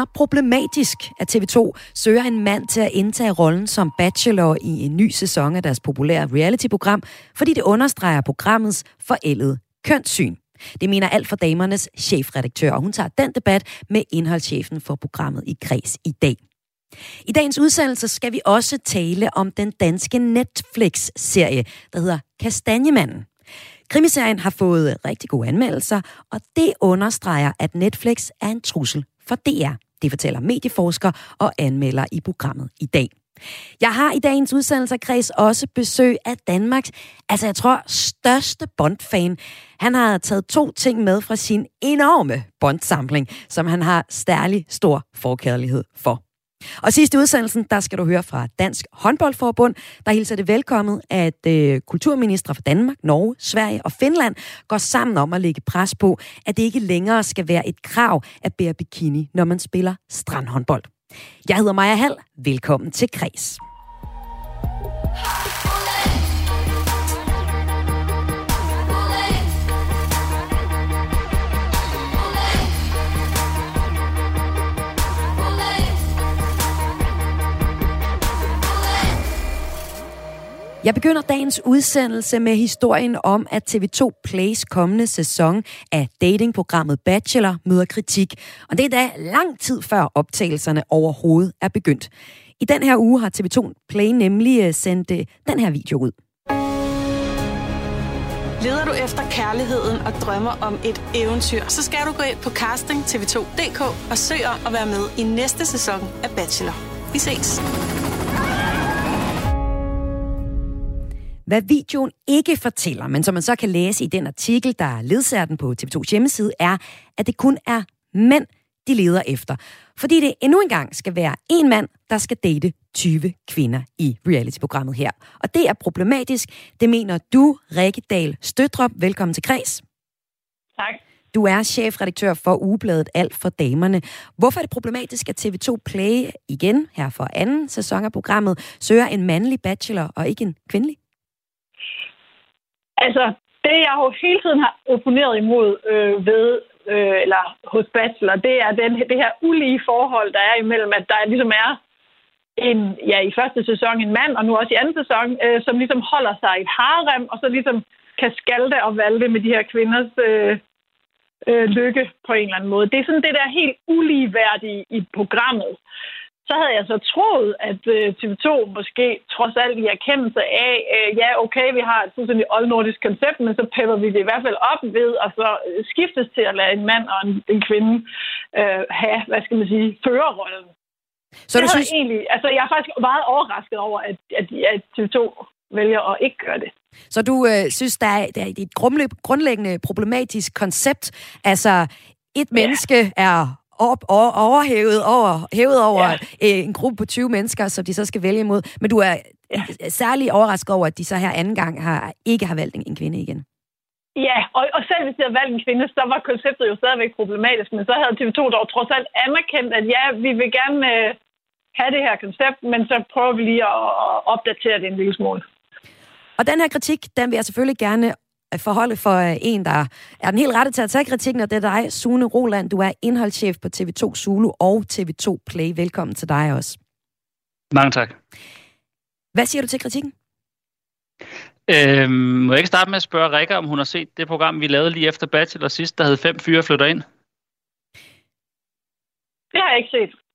Er problematisk, at TV2 søger en mand til at indtage rollen som bachelor i en ny sæson af deres populære reality-program, fordi det understreger programmets forældede kønssyn. Det mener alt for damernes chefredaktør, og hun tager den debat med indholdschefen for programmet i Kreds i dag. I dagens udsendelse skal vi også tale om den danske Netflix-serie, der hedder Kastanjemanden. Krimiserien har fået rigtig gode anmeldelser, og det understreger, at Netflix er en trussel for DR. Det fortæller medieforsker og anmelder i programmet i dag. Jeg har i dagens udsendelse kreds også besøg af Danmarks, altså jeg tror, største Bond-fan. Han har taget to ting med fra sin enorme Bond-samling, som han har stærlig stor forkærlighed for. Og sidst i udsendelsen, der skal du høre fra Dansk Håndboldforbund, der hilser det velkommet, at øh, kulturministre fra Danmark, Norge, Sverige og Finland går sammen om at lægge pres på, at det ikke længere skal være et krav at bære bikini, når man spiller strandhåndbold. Jeg hedder Maja Hall. Velkommen til Kres. Jeg begynder dagens udsendelse med historien om, at TV2 Plays kommende sæson af datingprogrammet Bachelor møder kritik. Og det er da lang tid før optagelserne overhovedet er begyndt. I den her uge har TV2 Play nemlig øh, sendt øh, den her video ud. Leder du efter kærligheden og drømmer om et eventyr, så skal du gå ind på castingtv2.dk og søge om at være med i næste sæson af Bachelor. Vi ses! Hvad videoen ikke fortæller, men som man så kan læse i den artikel, der ledsager den på TV2's hjemmeside, er, at det kun er mænd, de leder efter. Fordi det endnu engang skal være en mand, der skal date 20 kvinder i reality-programmet her. Og det er problematisk. Det mener du, Rikke Dahl Stødrup. Velkommen til Kreds. Tak. Du er chefredaktør for ugebladet Alt for Damerne. Hvorfor er det problematisk, at TV2 Play igen her for anden sæson af programmet søger en mandlig bachelor og ikke en kvindelig? Altså, det jeg jo hele tiden har opponeret imod øh, ved, øh, eller hos Bachelor, det er den, det her ulige forhold, der er imellem, at der ligesom er en, ja, i første sæson en mand, og nu også i anden sæson, øh, som ligesom holder sig i et harem, og så ligesom kan skalte og valde med de her kvinders øh, øh, lykke på en eller anden måde. Det er sådan det der helt uligeværdige i programmet så havde jeg så troet, at øh, TV2 måske trods alt i erkendelse af, øh, ja, okay, vi har et fuldstændig oldnordisk koncept, men så pepper vi det i hvert fald op ved at så øh, skiftes til at lade en mand og en, en kvinde øh, have, hvad skal man sige, førerrollen. Så du synes... Egentlig, altså, jeg er faktisk meget overrasket over, at, at, at TV2 vælger at ikke gøre det. Så du øh, synes, der er, der er et grundlæggende problematisk koncept? Altså, et menneske ja. er op, over, overhævet over, hævet over ja. Øh, en gruppe på 20 mennesker, som de så skal vælge imod. Men du er ja. særlig overrasket over, at de så her anden gang har, ikke har valgt en kvinde igen. Ja, og, og selv hvis de havde valgt en kvinde, så var konceptet jo stadigvæk problematisk, men så havde TV2 dog trods alt anerkendt, at ja, vi vil gerne øh, have det her koncept, men så prøver vi lige at, at opdatere det en lille smule. Og den her kritik, den vil jeg selvfølgelig gerne forholde for øh, en, der er den helt rette til at tage kritikken, og det er dig, Sune Roland. Du er indholdschef på TV2 Zulu og TV2 Play. Velkommen til dig også. Mange tak. Hvad siger du til kritikken? Øhm, må jeg ikke starte med at spørge Rikke, om hun har set det program, vi lavede lige efter Bachelor sidst, der hed Fem Fyre Flytter Ind? Det har jeg ikke set.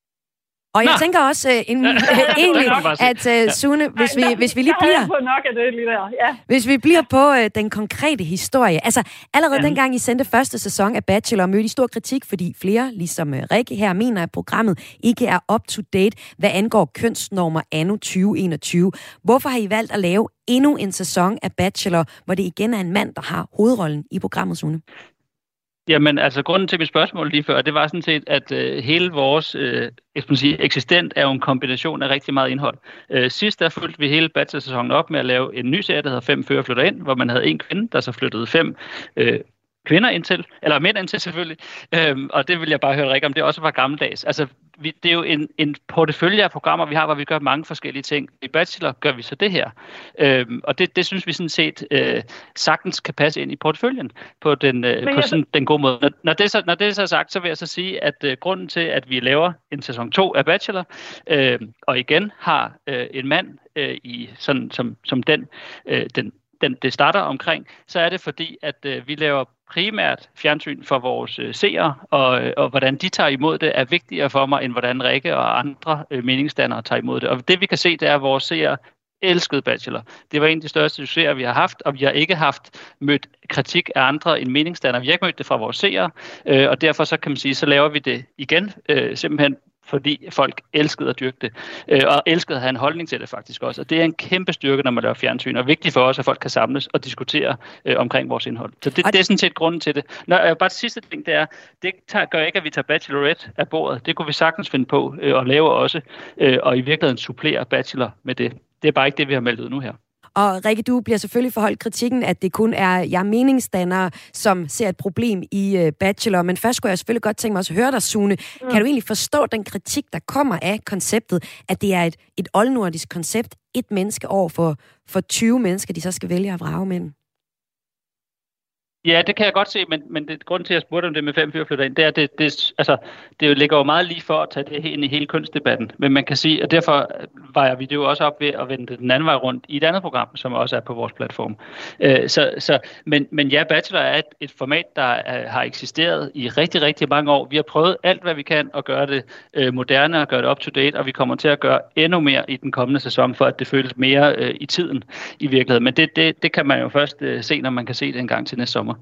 Og jeg Nå. tænker også uh, en, uh, egentlig, at uh, Sune, hvis vi, hvis vi lige bliver... på nok af det lige der, ja. Hvis vi bliver på uh, den konkrete historie. Altså, allerede ja. dengang I sendte første sæson af Bachelor, mødte I stor kritik, fordi flere, ligesom uh, Rikke her, mener, at programmet ikke er up-to-date, hvad angår kønsnormer anno 2021. Hvorfor har I valgt at lave endnu en sæson af Bachelor, hvor det igen er en mand, der har hovedrollen i programmet, Sune? Jamen, altså grunden til mit spørgsmål lige før, det var sådan set, at øh, hele vores øh, sige, eksistent er jo en kombination af rigtig meget indhold. Øh, sidst der fulgte vi hele bachelor-sæsonen op med at lave en ny serie, der hedder Fem Fører flytter ind, hvor man havde en kvinde, der så flyttede fem øh, kvinder indtil, eller mænd indtil selvfølgelig, øhm, og det vil jeg bare høre Rikke om, det også var gammeldags. Altså, vi, det er jo en, en portefølje af programmer, vi har, hvor vi gør mange forskellige ting. I Bachelor gør vi så det her, øhm, og det, det synes vi sådan set øh, sagtens kan passe ind i porteføljen på den, øh, på sådan, den gode måde. Når, når, det så, når det så er sagt, så vil jeg så sige, at øh, grunden til, at vi laver en sæson 2 af Bachelor, øh, og igen har øh, en mand øh, i sådan som, som den, øh, den den, det starter omkring, så er det fordi, at øh, vi laver primært fjernsyn for vores øh, seere, og, øh, og hvordan de tager imod det, er vigtigere for mig, end hvordan Rikke og andre øh, meningsdannere tager imod det. Og det vi kan se, det er, at vores seere elskede Bachelor. Det var en af de største succeser, vi har haft, og vi har ikke haft mødt kritik af andre end meningsdannere. Vi har ikke mødt det fra vores seere, øh, og derfor så kan man sige, så laver vi det igen, øh, simpelthen fordi folk elskede at dyrke det, øh, og elskede at have en holdning til det faktisk også. Og det er en kæmpe styrke, når man laver fjernsyn, og vigtigt for os, at folk kan samles og diskutere øh, omkring vores indhold. Så det, det er sådan set grunden til det. Når, øh, bare det sidste ting, det er, det tager, gør ikke, at vi tager Bachelorette af bordet. Det kunne vi sagtens finde på øh, og lave også, øh, og i virkeligheden supplere Bachelor med det. Det er bare ikke det, vi har meldt ud nu her. Og Rikke, du bliver selvfølgelig forholdt kritikken, at det kun er jeg meningsdannere, som ser et problem i uh, Bachelor. Men først skulle jeg selvfølgelig godt tænke mig at høre dig, Sune. Mm. Kan du egentlig forstå den kritik, der kommer af konceptet, at det er et, et oldnordisk koncept, et menneske over for, for 20 mennesker, de så skal vælge at vrage mellem? Ja, det kan jeg godt se, men, men det, grunden til, at jeg spurgte om det med fem flytter ind, det er, at det, det, altså, det ligger jo meget lige for at tage det ind i hele kønsdebatten. Men man kan sige, og derfor vejer vi det jo også op ved at vende det den anden vej rundt i et andet program, som også er på vores platform. Øh, så, så, men, men ja, Bachelor er et, et format, der er, har eksisteret i rigtig, rigtig mange år. Vi har prøvet alt, hvad vi kan at gøre det øh, moderne og gøre det up-to-date, og vi kommer til at gøre endnu mere i den kommende sæson, for at det føles mere øh, i tiden i virkeligheden. Men det, det, det kan man jo først øh, se, når man kan se det en gang til næste sommer.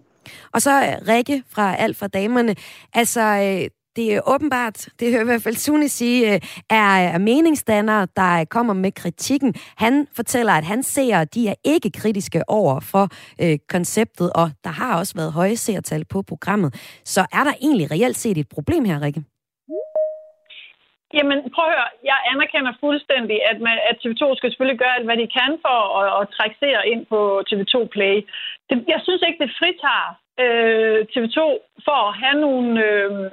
Og så Rikke fra Alt for Damerne. Altså, øh, det er åbenbart, det hører i hvert fald Sune sige, øh, er, er meningsdannere, der kommer med kritikken. Han fortæller, at han ser, de er ikke kritiske over for øh, konceptet, og der har også været høje seertal på programmet. Så er der egentlig reelt set et problem her, Rikke? Jamen, prøv at høre. Jeg anerkender fuldstændig, at, man, at TV2 skal selvfølgelig gøre alt, hvad de kan for at, at trække seere ind på TV2 Play. Det, jeg synes ikke, det fritager øh, TV2 for at have nogle øh,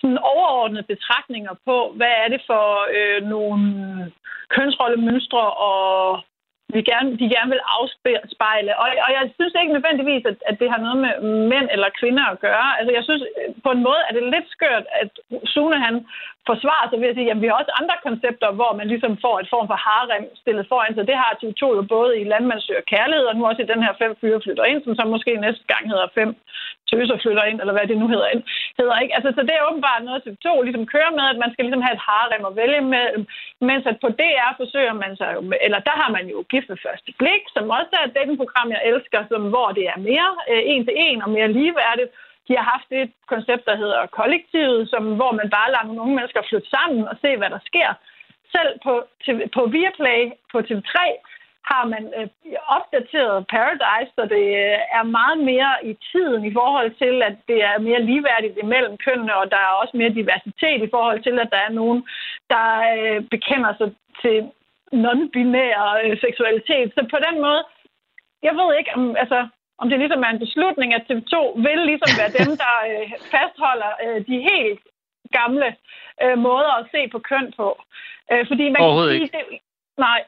sådan overordnede betragtninger på, hvad er det for øh, nogle kønsrollemønstre og vi gerne, de gerne vil afspejle. Og, og jeg synes ikke nødvendigvis, at, at det har noget med mænd eller kvinder at gøre. Altså jeg synes, på en måde at det er lidt skørt, at Sune han forsvare sig ved at sige, at vi har også andre koncepter, hvor man ligesom får et form for harem stillet foran sig. Det har TV2 jo både i Landmandsøger Kærlighed, og nu også i den her fem fyre flytter ind, som så måske næste gang hedder fem tøser flytter ind, eller hvad det nu hedder. Ind, hedder ikke? Altså, så det er åbenbart noget, TV2 ligesom kører med, at man skal ligesom have et harem at vælge med, mens at på DR forsøger man sig jo, eller der har man jo gift ved første blik, som også er et program, jeg elsker, som, hvor det er mere øh, en til en og mere ligeværdigt. De har haft et koncept, der hedder kollektivet, som, hvor man bare lader nogle unge mennesker flytte sammen og se, hvad der sker. Selv på, TV, på Viaplay på TV3 har man øh, opdateret Paradise, så det øh, er meget mere i tiden i forhold til, at det er mere ligeværdigt imellem kønnene, og der er også mere diversitet i forhold til, at der er nogen, der øh, bekender sig til non-binær øh, seksualitet. Så på den måde, jeg ved ikke, om, altså, om det ligesom er en beslutning, at TV2 vil ligesom være dem, der øh, fastholder øh, de helt gamle øh, måder at se på køn på. Øh, fordi man kan sige, ikke. Det, nej,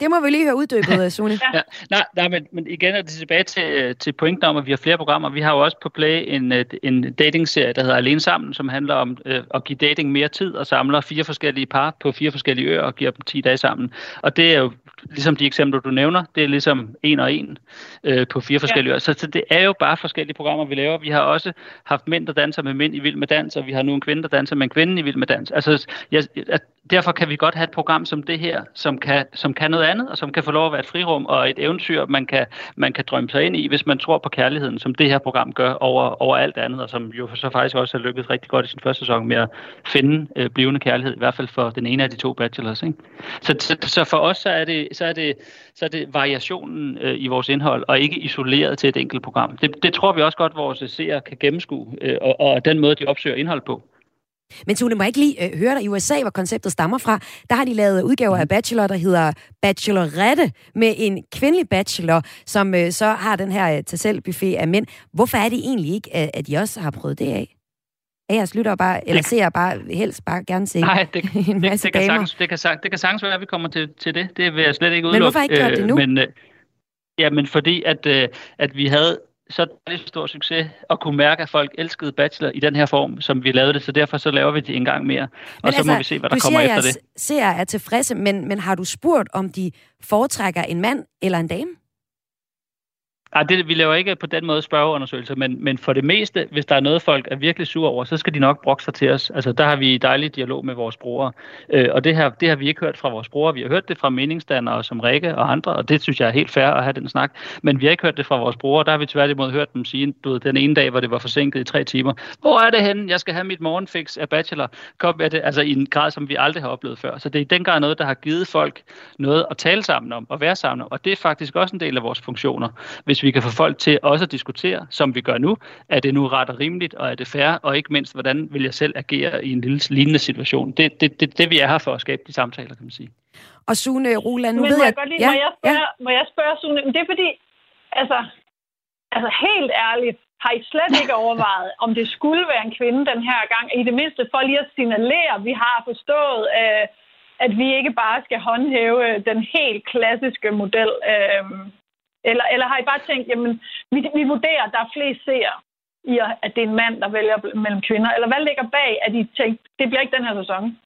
det må vi lige høre uddybet, Sune. ja. ja, nej, nej men, men igen er det tilbage til, øh, til pointen om, at vi har flere programmer. Vi har jo også på Play en, øh, en dating-serie, der hedder Alene Sammen, som handler om øh, at give dating mere tid og samler fire forskellige par på fire forskellige øer og giver dem 10 dage sammen. Og det er jo ligesom de eksempler, du nævner, det er ligesom en og en øh, på fire forskellige ja. øer. Så, så det er jo bare forskellige programmer, vi laver. Vi har også haft mænd, der danser med mænd i Vild med Dans, og vi har nu en kvinde, der danser med en kvinde i Vild med Dans. Altså, jeg, jeg, derfor kan vi godt have et program som det her, som kan, som kan noget andet, og som kan få lov at være et frirum og et eventyr, man kan, man kan drømme sig ind i, hvis man tror på kærligheden, som det her program gør over, over alt andet, og som jo så faktisk også har lykkedes rigtig godt i sin første sæson med at finde øh, blivende kærlighed, i hvert fald for den ene af de to bachelors. Ikke? Så, så, så for os så er, det, så er det, så er det variationen øh, i vores indhold, og ikke isoleret til et enkelt program. Det, det tror vi også godt, vores seere kan gennemskue, øh, og, og den måde, de opsøger indhold på. Men Tune, må jeg ikke lige øh, høre dig, i USA, hvor konceptet stammer fra, der har de lavet udgaver af Bachelor, der hedder Bachelorette, med en kvindelig bachelor, som øh, så har den her øh, til selv buffet af mænd. Hvorfor er det egentlig ikke, at, at de også har prøvet det af? Er jeres lytter bare, eller ser jeg bare helst bare gerne se Nej, det, en masse det, det, kan sagtens, det, kan, det kan sagtens være, at vi kommer til, til det. Det vil jeg slet ikke udelukke. Men hvorfor ikke gjort det nu? Øh, men, øh, ja, men fordi at, øh, at vi havde så det stor succes at kunne mærke, at folk elskede Bachelor i den her form, som vi lavede det, så derfor så laver vi det en gang mere. Men og altså, så må altså, vi se, hvad der kommer efter det. Du siger, at er tilfredse, men, men har du spurgt, om de foretrækker en mand eller en dame? Ej, det, vi laver ikke på den måde spørgeundersøgelser, men, men for det meste, hvis der er noget, folk er virkelig sure over, så skal de nok brokke sig til os. Altså, der har vi dejlig dialog med vores brugere. Øh, og det her, det har vi ikke hørt fra vores brugere. Vi har hørt det fra meningsdannere som Rikke og andre, og det synes jeg er helt fair at have den snak. Men vi har ikke hørt det fra vores brugere. Der har vi tværtimod hørt dem sige, du ved, den ene dag, hvor det var forsinket i tre timer. Hvor er det henne? Jeg skal have mit morgenfix af bachelor. Kom med det, altså i en grad, som vi aldrig har oplevet før. Så det er i den grad noget, der har givet folk noget at tale sammen om og være sammen om. Og det er faktisk også en del af vores funktioner. Hvis vi kan få folk til også at diskutere, som vi gør nu, er det nu ret og rimeligt, og er det fair, og ikke mindst, hvordan vil jeg selv agere i en lille lignende situation. Det, det, det, det vi er her for at skabe de samtaler, kan man sige. Og Sune Roland, nu Men ved jeg... Godt lide, ja, må, jeg spørge, ja. må jeg spørge Sune, det er fordi, altså, altså helt ærligt, har I slet ikke overvejet, om det skulle være en kvinde den her gang, i det mindste for lige at signalere, at vi har forstået, øh, at vi ikke bare skal håndhæve den helt klassiske model. Øh, eller, eller har I bare tænkt, jamen, vi, vi vurderer, at der er flest seere i, at det er en mand, der vælger mellem kvinder? Eller hvad ligger bag, at I tænkt, det bliver ikke den her sæson?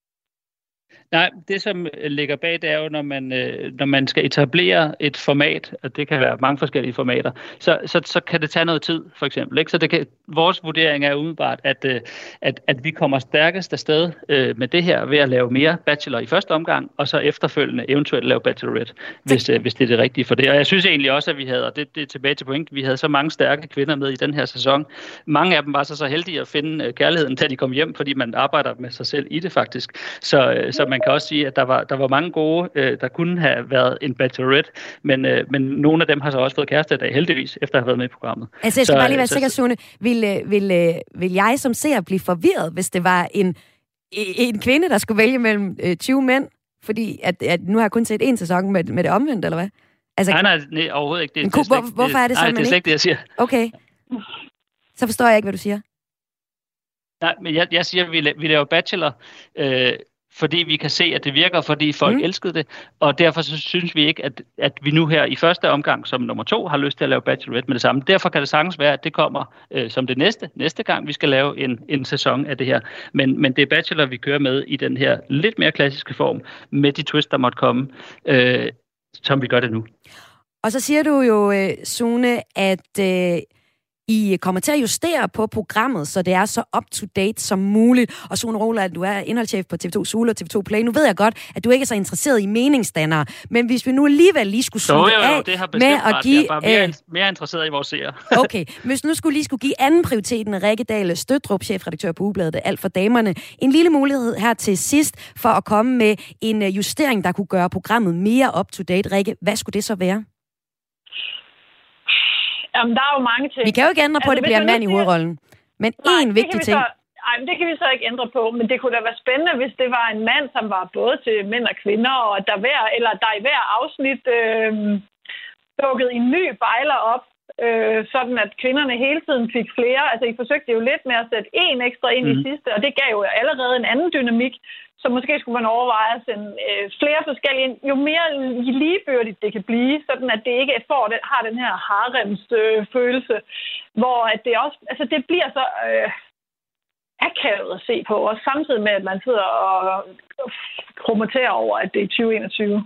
Nej, det som øh, ligger bag, det er jo, når man, øh, når man skal etablere et format, og det kan være mange forskellige formater, så, så, så kan det tage noget tid, for eksempel. Ikke? Så det kan, vores vurdering er umiddelbart, at, øh, at, at vi kommer stærkest afsted øh, med det her ved at lave mere bachelor i første omgang, og så efterfølgende eventuelt lave bachelorette, hvis, øh, hvis det er det rigtige for det. Og jeg synes egentlig også, at vi havde, og det, det er tilbage til point, vi havde så mange stærke kvinder med i den her sæson. Mange af dem var så, så heldige at finde øh, kærligheden, da de kom hjem, fordi man arbejder med sig selv i det faktisk. Så, øh, så man kan også sige, at der var, der var mange gode, øh, der kunne have været en bachelorette, men, øh, men nogle af dem har så også fået kæreste i dag, heldigvis, efter at have været med i programmet. Altså, jeg skal så, bare lige være så, sikker, Sune. Vil, øh, vil, øh, vil jeg som ser blive forvirret, hvis det var en, en kvinde, der skulle vælge mellem øh, 20 mænd? Fordi at, at nu har jeg kun set en sæson med, med det omvendt, eller hvad? Altså, nej, nej, nej, overhovedet ikke. Det, det, det, hvor, hvorfor er det så, nej, det er slet ikke det, jeg siger. Okay. Så forstår jeg ikke, hvad du siger. Nej, men jeg, jeg siger, at vi, vi laver bachelor, øh, fordi vi kan se, at det virker, fordi folk mm. elskede det, og derfor så synes vi ikke, at, at vi nu her i første omgang som nummer to har lyst til at lave Bachelorette med det samme. Derfor kan det sagtens være, at det kommer øh, som det næste, næste gang, vi skal lave en, en sæson af det her. Men, men det er Bachelor, vi kører med i den her lidt mere klassiske form, med de twist, der måtte komme, øh, som vi gør det nu. Og så siger du jo, øh, Sune, at... Øh i kommer til at justere på programmet, så det er så up-to-date som muligt. Og Sune Roland, du er indholdschef på TV2 Zulu og TV2 Play. Nu ved jeg godt, at du ikke er så interesseret i meningsdannere, men hvis vi nu alligevel lige skulle slutte jo, jo, af det har med at give... Jeg er mere, øh, mere interesseret i vores seere. okay, hvis nu skulle lige skulle give anden prioriteten Rikke Dahl Stødrup, chefredaktør på Ugebladet, Alt for Damerne, en lille mulighed her til sidst for at komme med en øh, justering, der kunne gøre programmet mere up-to-date. Rikke, hvad skulle det så være? Jamen, der er jo mange ting. Vi kan jo ikke ændre på, altså, at det bliver en mand i hovedrollen. Men én vigtig ting. Så, ej, men det kan vi så ikke ændre på, men det kunne da være spændende, hvis det var en mand, som var både til mænd og kvinder, og der, hver, eller der i hver afsnit øh, dukket en ny bejler op, øh, sådan at kvinderne hele tiden fik flere. Altså, I forsøgte jo lidt med at sætte en ekstra ind mm. i mhm. sidste, og det gav jo allerede en anden dynamik. Så måske skulle man overveje at sende øh, flere forskellige ind. Jo mere ligebørdigt det kan blive, sådan at det ikke får den, har den her harems øh, følelse, hvor at det også, altså det bliver så øh, akavet at se på, og samtidig med, at man sidder og kromaterer over, at det er 2021.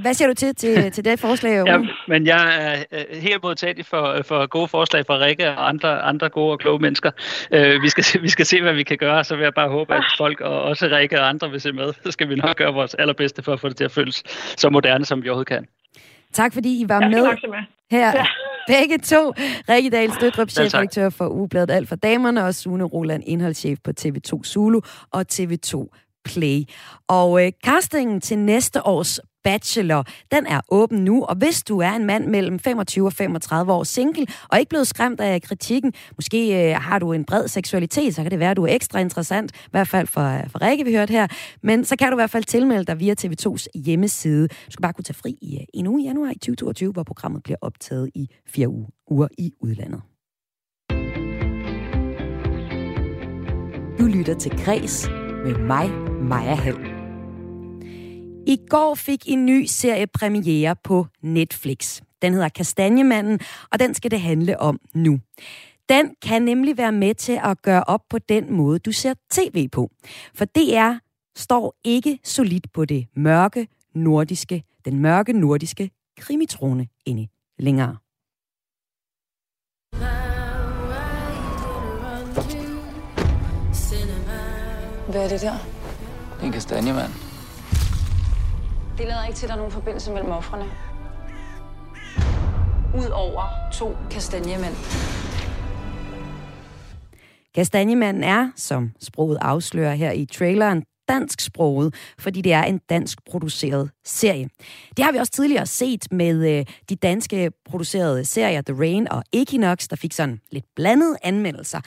Hvad siger du til, til, til det forslag? Ja, men jeg er helt modtagelig for, for gode forslag fra Rikke og andre, andre gode og kloge mennesker. Uh, vi, skal, vi skal se, hvad vi kan gøre, så vil jeg bare håbe, at folk, og også Rikke og andre vil se med. Så skal vi nok gøre vores allerbedste for at få det til at føles så moderne, som vi overhovedet kan. Tak fordi I var med, med her. Ja. Begge to. Rikke Dahl Stødrup, chefredaktør for Ugebladet Alt for Damerne, og Sune Roland, indholdschef på TV2 Zulu og TV2 Play. Og øh, castingen til næste års Bachelor, den er åben nu, og hvis du er en mand mellem 25 og 35 år single, og ikke blevet skræmt af kritikken, måske øh, har du en bred seksualitet, så kan det være, at du er ekstra interessant, i hvert fald for, øh, for Rikke, vi hørte her, men så kan du i hvert fald tilmelde dig via TV2's hjemmeside. Du skal bare kunne tage fri i øh, en uge i januar i 2022, hvor programmet bliver optaget i fire uger i udlandet. Du lytter til Græs med mig, Maja Hall. I går fik en ny serie premiere på Netflix. Den hedder Kastanjemanden, og den skal det handle om nu. Den kan nemlig være med til at gøre op på den måde, du ser tv på. For DR står ikke solidt på det mørke nordiske, den mørke nordiske krimitrone inde længere. Hvad er det der? Det er en kastanjemand. Det lader ikke til, at der er nogen forbindelse mellem offrene. Udover to kastanjemænd. Kastanjemanden er, som sproget afslører her i traileren, dansk sproget, fordi det er en dansk produceret serie. Det har vi også tidligere set med øh, de danske producerede serier The Rain og Equinox, der fik sådan lidt blandede anmeldelser.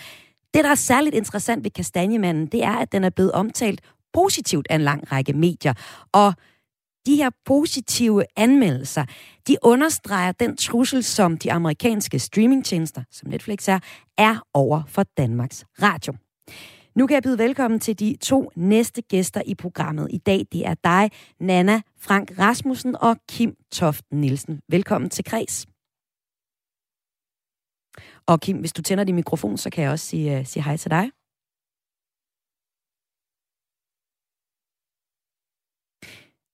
Det, der er særligt interessant ved Kastanjemanden, det er, at den er blevet omtalt positivt af en lang række medier. Og de her positive anmeldelser, de understreger den trussel, som de amerikanske streamingtjenester, som Netflix er, er over for Danmarks Radio. Nu kan jeg byde velkommen til de to næste gæster i programmet i dag. Det er dig, Nana Frank Rasmussen og Kim Toft Nielsen. Velkommen til Kreds. Og Kim, hvis du tænder din mikrofon, så kan jeg også sige, uh, sige hej til dig.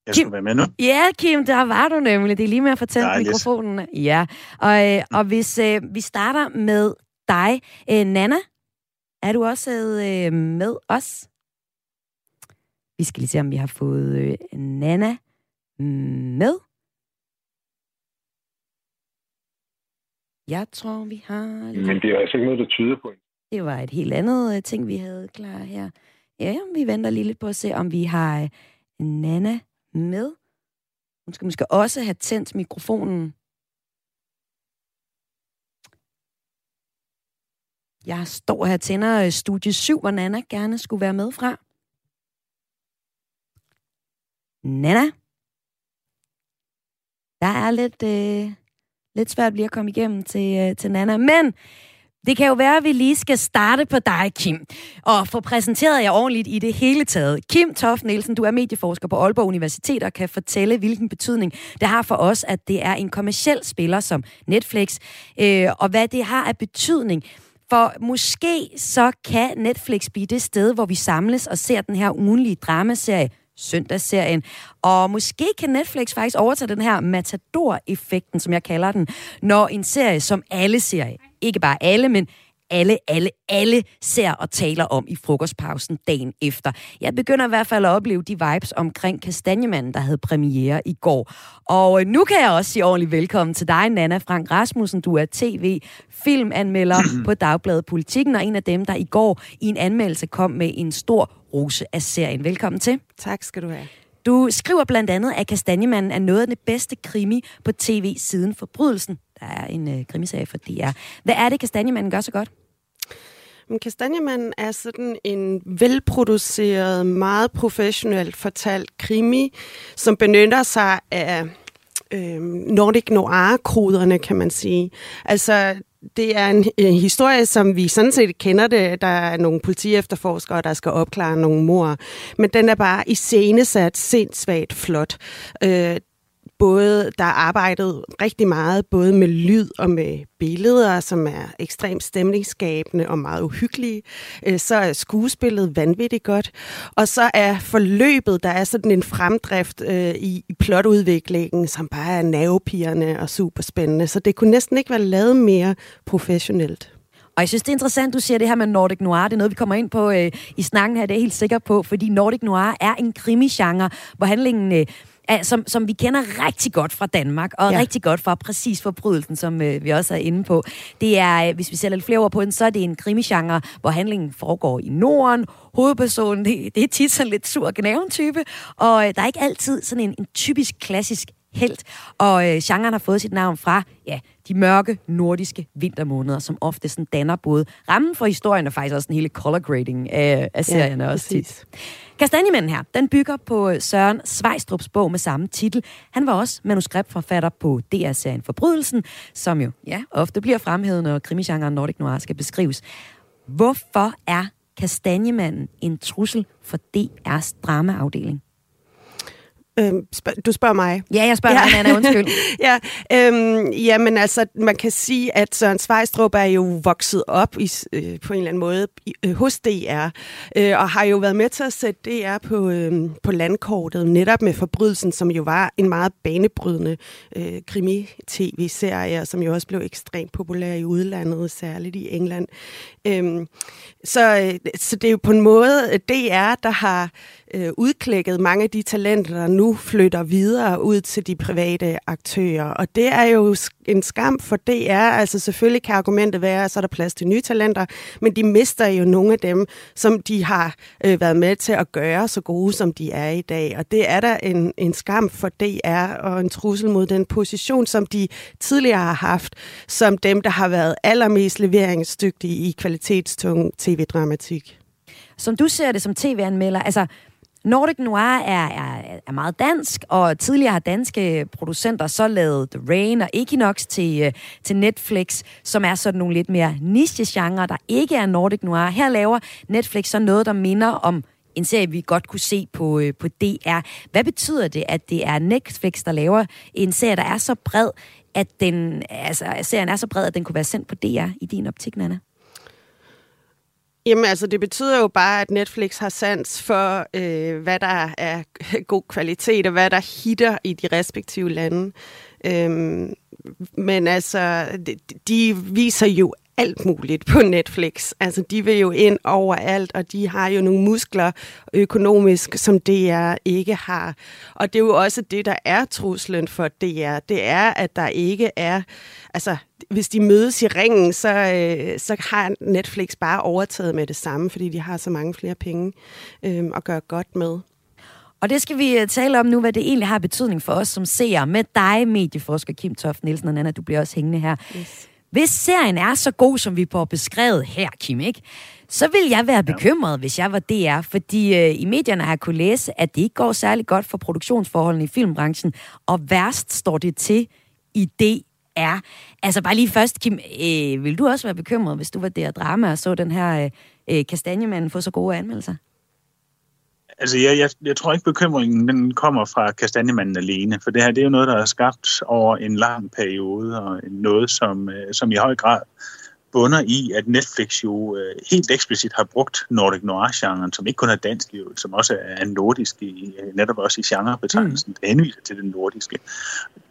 Jeg Kim, være med nu. Ja, Kim, der var du nemlig. Det er lige med at fortælle Dejligt. mikrofonen. Ja, og, øh, og hvis øh, vi starter med dig, øh, Nana, er du også øh, med os? Vi skal lige se, om vi har fået øh, Nana med. Jeg tror, vi har... Men det er altså ikke noget, der tyder på. Det var et helt andet øh, ting, vi havde klar her. Ja, vi venter lige lidt på at se, om vi har øh, Nana med. Hun skal måske også have tændt mikrofonen. Jeg står her tænder øh, studie 7, hvor Nana gerne skulle være med fra. Nana? Der er lidt, øh, lidt svært lige at komme igennem til, øh, til Nana, men det kan jo være, at vi lige skal starte på dig, Kim, og få præsenteret jer ordentligt i det hele taget. Kim Toft Nielsen, du er medieforsker på Aalborg Universitet og kan fortælle, hvilken betydning det har for os, at det er en kommersiel spiller som Netflix, øh, og hvad det har af betydning. For måske så kan Netflix blive det sted, hvor vi samles og ser den her ugenlige dramaserie søndagsserien. Og måske kan Netflix faktisk overtage den her matador-effekten, som jeg kalder den, når en serie, som alle serier, ikke bare alle, men alle, alle, alle ser og taler om i frokostpausen dagen efter. Jeg begynder i hvert fald at opleve de vibes omkring Kastanjemanden, der havde premiere i går. Og nu kan jeg også sige ordentligt velkommen til dig, Nana Frank Rasmussen. Du er tv-filmanmelder på Dagbladet Politikken, og en af dem, der i går i en anmeldelse kom med en stor rose af serien. Velkommen til. Tak skal du have. Du skriver blandt andet, at Kastanjemanden er noget af det bedste krimi på tv siden forbrydelsen. Der er en øh, krimiserie for DR. Hvad er det, Kastanjemanden gør så godt? Men Kastanjemanden er sådan en velproduceret, meget professionelt fortalt krimi, som benytter sig af øh, Nordic Noir-koderne, kan man sige. Altså, det er en, en historie, som vi sådan set kender det. Der er nogle politiefterforskere, der skal opklare nogle mor. Men den er bare iscenesat sindssvagt flot. Øh, både, der er arbejdet rigtig meget både med lyd og med billeder, som er ekstremt stemningsskabende og meget uhyggelige. Øh, så er skuespillet vanvittigt godt. Og så er forløbet, der er sådan en fremdrift øh, i, i plotudviklingen, som bare er nervepirrende og super spændende. Så det kunne næsten ikke være lavet mere professionelt. Og jeg synes, det er interessant, du siger det her med Nordic Noir. Det er noget, vi kommer ind på øh, i snakken her, det er jeg helt sikker på, fordi Nordic Noir er en krimi-genre, hvor handlingen øh, som, som vi kender rigtig godt fra Danmark, og ja. rigtig godt fra præcis forbrydelsen, som uh, vi også er inde på. Det er, uh, hvis vi sætter lidt flere ord på den, så er det en krimigenre, hvor handlingen foregår i Norden. Hovedpersonen, det, det er tit sådan lidt sur gnaven-type, og uh, der er ikke altid sådan en, en typisk klassisk helt. Og øh, genren har fået sit navn fra ja, de mørke nordiske vintermåneder, som ofte sådan danner både rammen for historien og faktisk også den hele color grading af, af serierne ja, også tit. Kastanjemanden her, den bygger på Søren Svejstrups bog med samme titel. Han var også manuskriptforfatter på DR-serien Forbrydelsen, som jo ja, ofte bliver fremhævet, når krimisgenren Nordic Noir skal beskrives. Hvorfor er Kastanjemanden en trussel for DR's dramaafdeling? Øhm, spørg, du spørger mig. Ja, jeg spørger ja. dig, Anna, undskyld. ja, øhm, jamen altså, man kan sige, at Søren Svejstrup er jo vokset op i, øh, på en eller anden måde i, øh, hos DR, øh, og har jo været med til at sætte DR på, øh, på landkortet, netop med Forbrydelsen, som jo var en meget banebrydende øh, krimi-tv-serie, som jo også blev ekstremt populær i udlandet, særligt i England. Øhm, så, øh, så det er jo på en måde DR, der har øh, udklækket mange af de talenter, der nu flytter videre ud til de private aktører. Og det er jo en skam for DR. Altså selvfølgelig kan argumentet være, at så er der plads til nye talenter, men de mister jo nogle af dem, som de har øh, været med til at gøre så gode, som de er i dag. Og det er da en, en skam for DR og en trussel mod den position, som de tidligere har haft, som dem, der har været allermest leveringsdygtige i kvalitetstung tv-dramatik. Som du ser det som tv-anmelder, altså Nordic Noir er, er, er meget dansk, og tidligere har danske producenter så lavet The Rain og Equinox til, øh, til Netflix, som er sådan nogle lidt mere niche-genre, der ikke er Nordic Noir. Her laver Netflix så noget, der minder om en serie, vi godt kunne se på, øh, på DR. Hvad betyder det, at det er Netflix, der laver en serie, der er så bred, at den, altså, serien er så bred, at den kunne være sendt på DR i din optik, Nana? Jamen altså, det betyder jo bare, at Netflix har sans for, øh, hvad der er god kvalitet, og hvad der hitter i de respektive lande. Øhm, men altså, de, de viser jo alt muligt på Netflix. Altså, de vil jo ind overalt, og de har jo nogle muskler økonomisk, som DR ikke har. Og det er jo også det, der er truslen for DR. Det er, at der ikke er... Altså, hvis de mødes i ringen, så, øh, så har Netflix bare overtaget med det samme, fordi de har så mange flere penge øh, at gøre godt med. Og det skal vi øh, tale om nu, hvad det egentlig har betydning for os som ser med dig, medieforsker Kim Toft Nielsen og Nana, du bliver også hængende her. Yes. Hvis serien er så god, som vi får beskrevet her, Kim, ikke? så vil jeg være bekymret, hvis jeg var DR, fordi øh, i medierne har jeg kunne læse, at det ikke går særlig godt for produktionsforholdene i filmbranchen, og værst står det til i DR. Altså bare lige først, Kim, øh, vil du også være bekymret, hvis du var der drama og så den her øh, øh, kastanjemanden få så gode anmeldelser? Altså, jeg, jeg, jeg tror ikke, bekymringen den kommer fra kastanjemanden alene, for det her det er jo noget, der er skabt over en lang periode, og noget, som, øh, som i høj grad bunder i, at Netflix jo øh, helt eksplicit har brugt Nordic Noir-genren, som ikke kun er dansk, jo, som også er nordisk, i, netop også i genrebetegnelsen, mm. der henviser til det nordiske.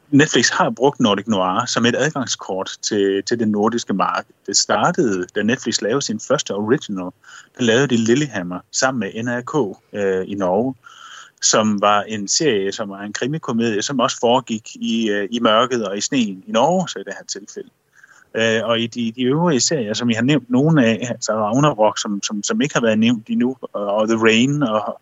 Netflix har brugt Nordic Noir som et adgangskort til, til det nordiske marked. Det startede, da Netflix lavede sin første original. Der lavede de Lillehammer sammen med NRK øh, i Norge, som var en serie, som var en krimikomedie, som også foregik i, øh, i mørket og i sneen i Norge, så i det her tilfælde. Øh, og i de, de øvrige serier, som I har nævnt nogle af, altså Ragnarok, som, som, som ikke har været nævnt endnu, og The Rain og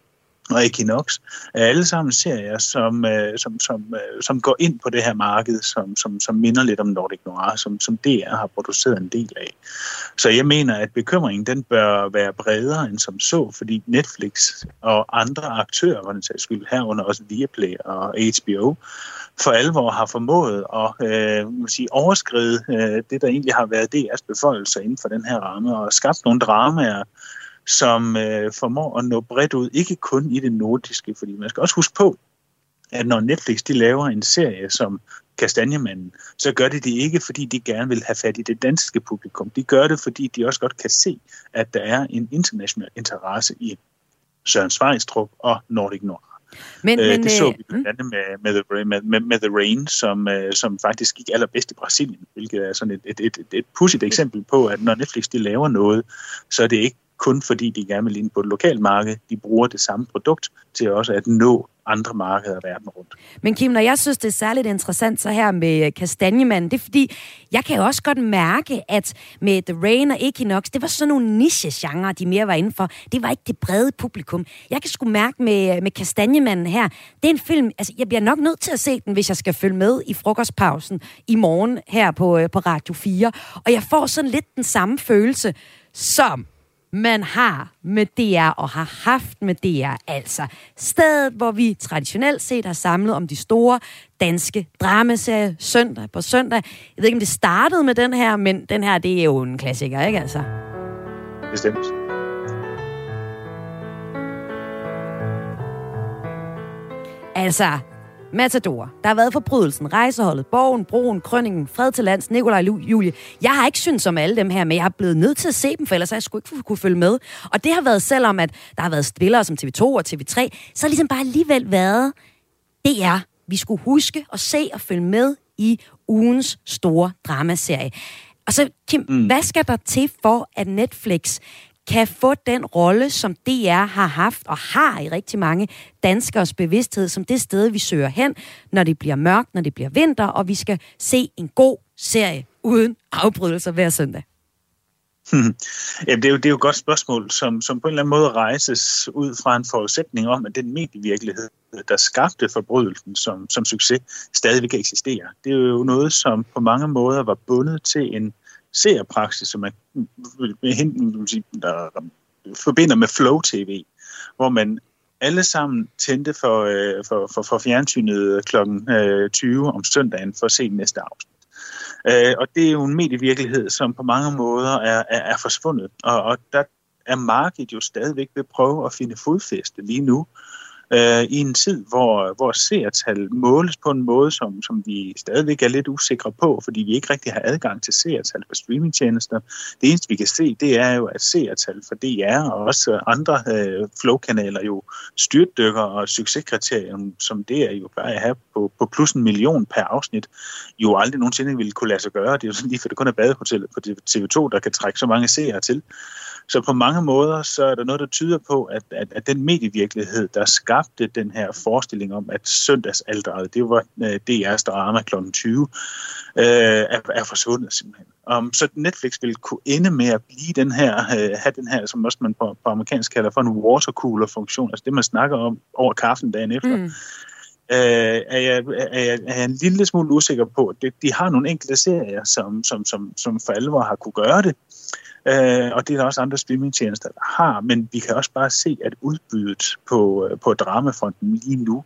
og Equinox, er alle sammen serier, som, øh, som, som, øh, som går ind på det her marked, som, som, som minder lidt om Nordic Noir, som, som DR har produceret en del af. Så jeg mener, at bekymringen den bør være bredere end som så, fordi Netflix og andre aktører, hvor den sags skyld herunder også Viaplay og HBO, for alvor har formået at øh, sige, overskride øh, det, der egentlig har været DR's befolkelse inden for den her ramme, og skabt nogle dramaer, som øh, formår at nå bredt ud, ikke kun i det nordiske, fordi man skal også huske på, at når Netflix de laver en serie som Kastanjemanden, så gør de det ikke, fordi de gerne vil have fat i det danske publikum. De gør det, fordi de også godt kan se, at der er en international interesse i Søren Svejstrup og Nordic Noir. Men, øh, men, det så vi blandt andet med, med, the, med, med, med The Rain, som, øh, som faktisk gik allerbedst i Brasilien, hvilket er sådan et, et, et, et pudsigt eksempel på, at når Netflix de laver noget, så er det ikke kun fordi de gerne vil ind på et lokalt marked. De bruger det samme produkt til også at nå andre markeder verden rundt. Men Kim, når jeg synes, det er særligt interessant så her med Kastanjemanden, det er fordi, jeg kan jo også godt mærke, at med The Rain og Equinox, det var sådan nogle niche-genre, de mere var inden for. Det var ikke det brede publikum. Jeg kan sgu mærke med, med Kastanjemanden her, det er en film, altså jeg bliver nok nødt til at se den, hvis jeg skal følge med i frokostpausen i morgen her på, øh, på Radio 4. Og jeg får sådan lidt den samme følelse, som man har med DR og har haft med DR. Altså stedet, hvor vi traditionelt set har samlet om de store danske dramaserier søndag på søndag. Jeg ved ikke, om det startede med den her, men den her, det er jo en klassiker, ikke altså? Bestemt. Altså, Matador. Der har været forbrydelsen, rejseholdet, borgen, broen, krønningen, fred til lands, Nikolaj Julie. Jeg har ikke syntes om alle dem her, men jeg har blevet nødt til at se dem, for ellers har jeg sgu ikke kunne følge med. Og det har været, selvom at der har været spillere som TV2 og TV3, så har ligesom bare alligevel været, det er, vi skulle huske at se og følge med i ugens store dramaserie. Og så, Kim, mm. hvad skal der til for, at Netflix kan få den rolle, som DR har haft og har i rigtig mange danskers bevidsthed, som det sted, vi søger hen, når det bliver mørkt, når det bliver vinter, og vi skal se en god serie uden afbrydelser hver søndag. Hmm. Jamen, det, er jo, det er jo et godt spørgsmål, som, som på en eller anden måde rejses ud fra en forudsætning om, at den medievirkelighed, der skabte forbrydelsen som, som succes, stadigvæk eksisterer. Det er jo noget, som på mange måder var bundet til en serierpraksis, som man, der forbinder med Flow TV, hvor man alle sammen tændte for, øh, for, for, for fjernsynet kl. 20 øh, om søndagen for at se næste afsnit. Øh, og det er jo en medievirkelighed, som på mange måder er, er, er forsvundet. Og, og der er markedet jo stadigvæk ved at prøve at finde fodfæste lige nu øh, i en tid, hvor, hvor seertal måles på en måde, som, som vi stadigvæk er lidt usikre på, fordi vi ikke rigtig har adgang til seertal på streamingtjenester. Det eneste, vi kan se, det er jo, at seertal for DR og også andre øh, flowkanaler jo styrtdykker og succeskriterium, som det er jo bare at have på, på plus en million per afsnit, jo aldrig nogensinde ville kunne lade sig gøre. Det er jo sådan lige, for det kun er badehotellet på TV2, der kan trække så mange seere til. Så på mange måder, så er der noget, der tyder på, at, at, at den medievirkelighed, der skabte den her forestilling om, at søndagsalderet, det var øh, uh, DR's drama kl. 20, uh, er, er forsvundet simpelthen. Um, så Netflix ville kunne ende med at blive den her, uh, have den her, som også man på, på amerikansk kalder for en watercooler-funktion, altså det, man snakker om over kaffen dagen efter. Mm øh, er, jeg, er, jeg, er jeg en lille smule usikker på. De, de har nogle enkelte serier, som, som, som, som for alvor har kunne gøre det. Øh, og det er der også andre streamingtjenester, der har, men vi kan også bare se, at udbydet på, øh, på dramafronten lige nu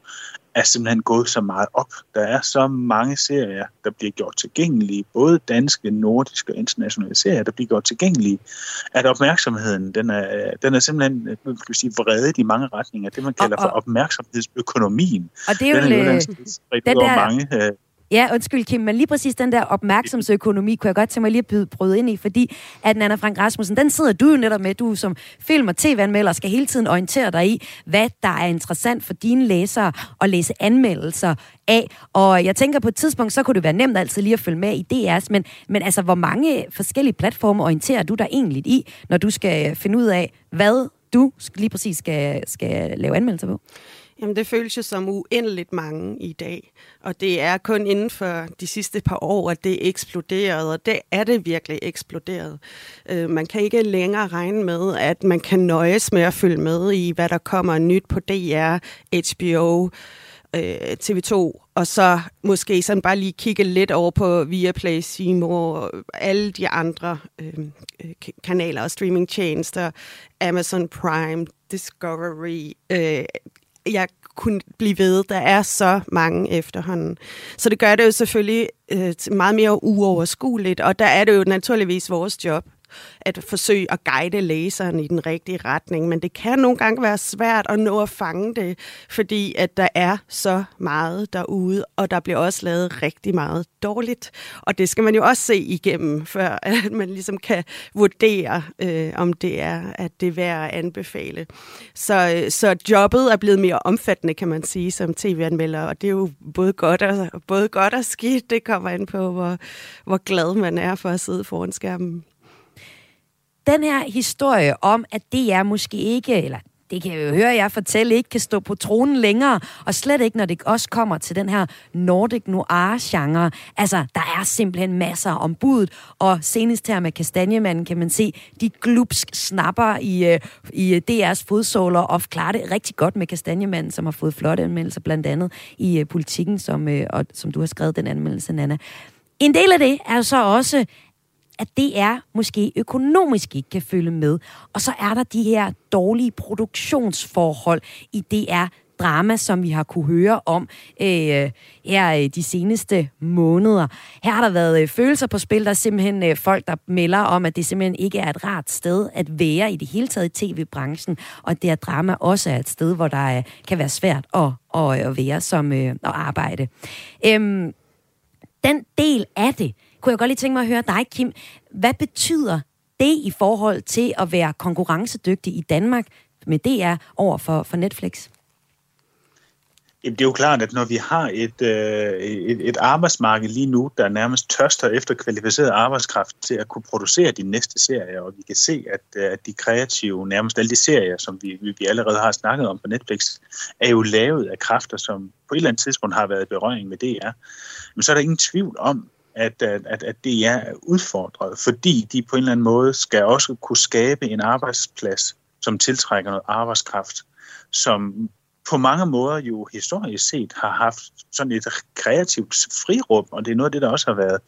er simpelthen gået så meget op. Der er så mange serier, der bliver gjort tilgængelige, både danske, nordiske og internationale serier, der bliver gjort tilgængelige, at opmærksomheden, den er, den er simpelthen øh, kan sige, vredet i mange retninger. Det, man kalder og, og, for opmærksomhedsøkonomien. Og det er jo den, er jo, den, den der, mange, øh, Ja, undskyld Kim, men lige præcis den der opmærksomhedsøkonomi kunne jeg godt tænke mig lige at byde bryde ind i, fordi at Anna Frank Rasmussen, den sidder du jo netop med, du som film- og tv-anmelder skal hele tiden orientere dig i, hvad der er interessant for dine læsere at læse anmeldelser af. Og jeg tænker på et tidspunkt, så kunne det være nemt altid lige at følge med i DR's, men, men altså, hvor mange forskellige platforme orienterer du dig egentlig i, når du skal finde ud af, hvad du lige præcis skal, skal lave anmeldelser på? Jamen, det føles jo som uendeligt mange i dag. Og det er kun inden for de sidste par år, at det er eksploderet, og det er det virkelig eksploderet. Øh, man kan ikke længere regne med, at man kan nøjes med at følge med i, hvad der kommer nyt på DR, HBO, øh, TV2, og så måske sådan bare lige kigge lidt over på Viaplay, Seymour, alle de andre øh, øh kanaler og streamingtjenester, Amazon Prime, Discovery, øh, jeg kunne blive ved. Der er så mange efterhånden. Så det gør det jo selvfølgelig øh, meget mere uoverskueligt, og der er det jo naturligvis vores job at forsøge at guide læseren i den rigtige retning, men det kan nogle gange være svært at nå at fange det, fordi at der er så meget derude, og der bliver også lavet rigtig meget dårligt. Og det skal man jo også se igennem, før at man ligesom kan vurdere, øh, om det er, at det er værd at anbefale. Så, øh, så jobbet er blevet mere omfattende, kan man sige, som tv-anmelder, og det er jo både godt og, både godt og skidt. Det kommer ind på, hvor, hvor glad man er for at sidde foran skærmen den her historie om, at det er måske ikke, eller det kan jeg jo høre jeg fortælle, ikke kan stå på tronen længere, og slet ikke, når det også kommer til den her Nordic Noir-genre. Altså, der er simpelthen masser om budet, og senest her med Kastanjemanden kan man se, de glupsk snapper i, øh, i DR's fodsåler og klarer det rigtig godt med Kastanjemanden, som har fået flotte anmeldelser, blandt andet i øh, politikken, som, øh, og, som du har skrevet den anmeldelse, Nana. En del af det er så også, at DR måske økonomisk ikke kan følge med. Og så er der de her dårlige produktionsforhold i DR drama, som vi har kunne høre om øh, her de seneste måneder. Her har der været øh, følelser på spil. Der er simpelthen øh, folk, der melder om, at det simpelthen ikke er et rart sted at være i det hele taget i tv-branchen, og at det her drama også er et sted, hvor der øh, kan være svært at, at, at være som øh, at arbejde. Øhm, den del af det, kunne jeg godt lige tænke mig at høre dig, Kim. Hvad betyder det i forhold til at være konkurrencedygtig i Danmark med DR over for, for Netflix? Jamen, det er jo klart, at når vi har et, øh, et, et arbejdsmarked lige nu, der nærmest tørster efter kvalificeret arbejdskraft til at kunne producere de næste serier, og vi kan se, at, øh, at de kreative, nærmest alle de serier, som vi, vi allerede har snakket om på Netflix, er jo lavet af kræfter, som på et eller andet tidspunkt har været i berøring med DR. Men så er der ingen tvivl om, at, øh, at, at det er udfordret, fordi de på en eller anden måde skal også kunne skabe en arbejdsplads, som tiltrækker noget arbejdskraft, som på mange måder jo historisk set har haft sådan et kreativt frirum, og det er noget af det, der også har været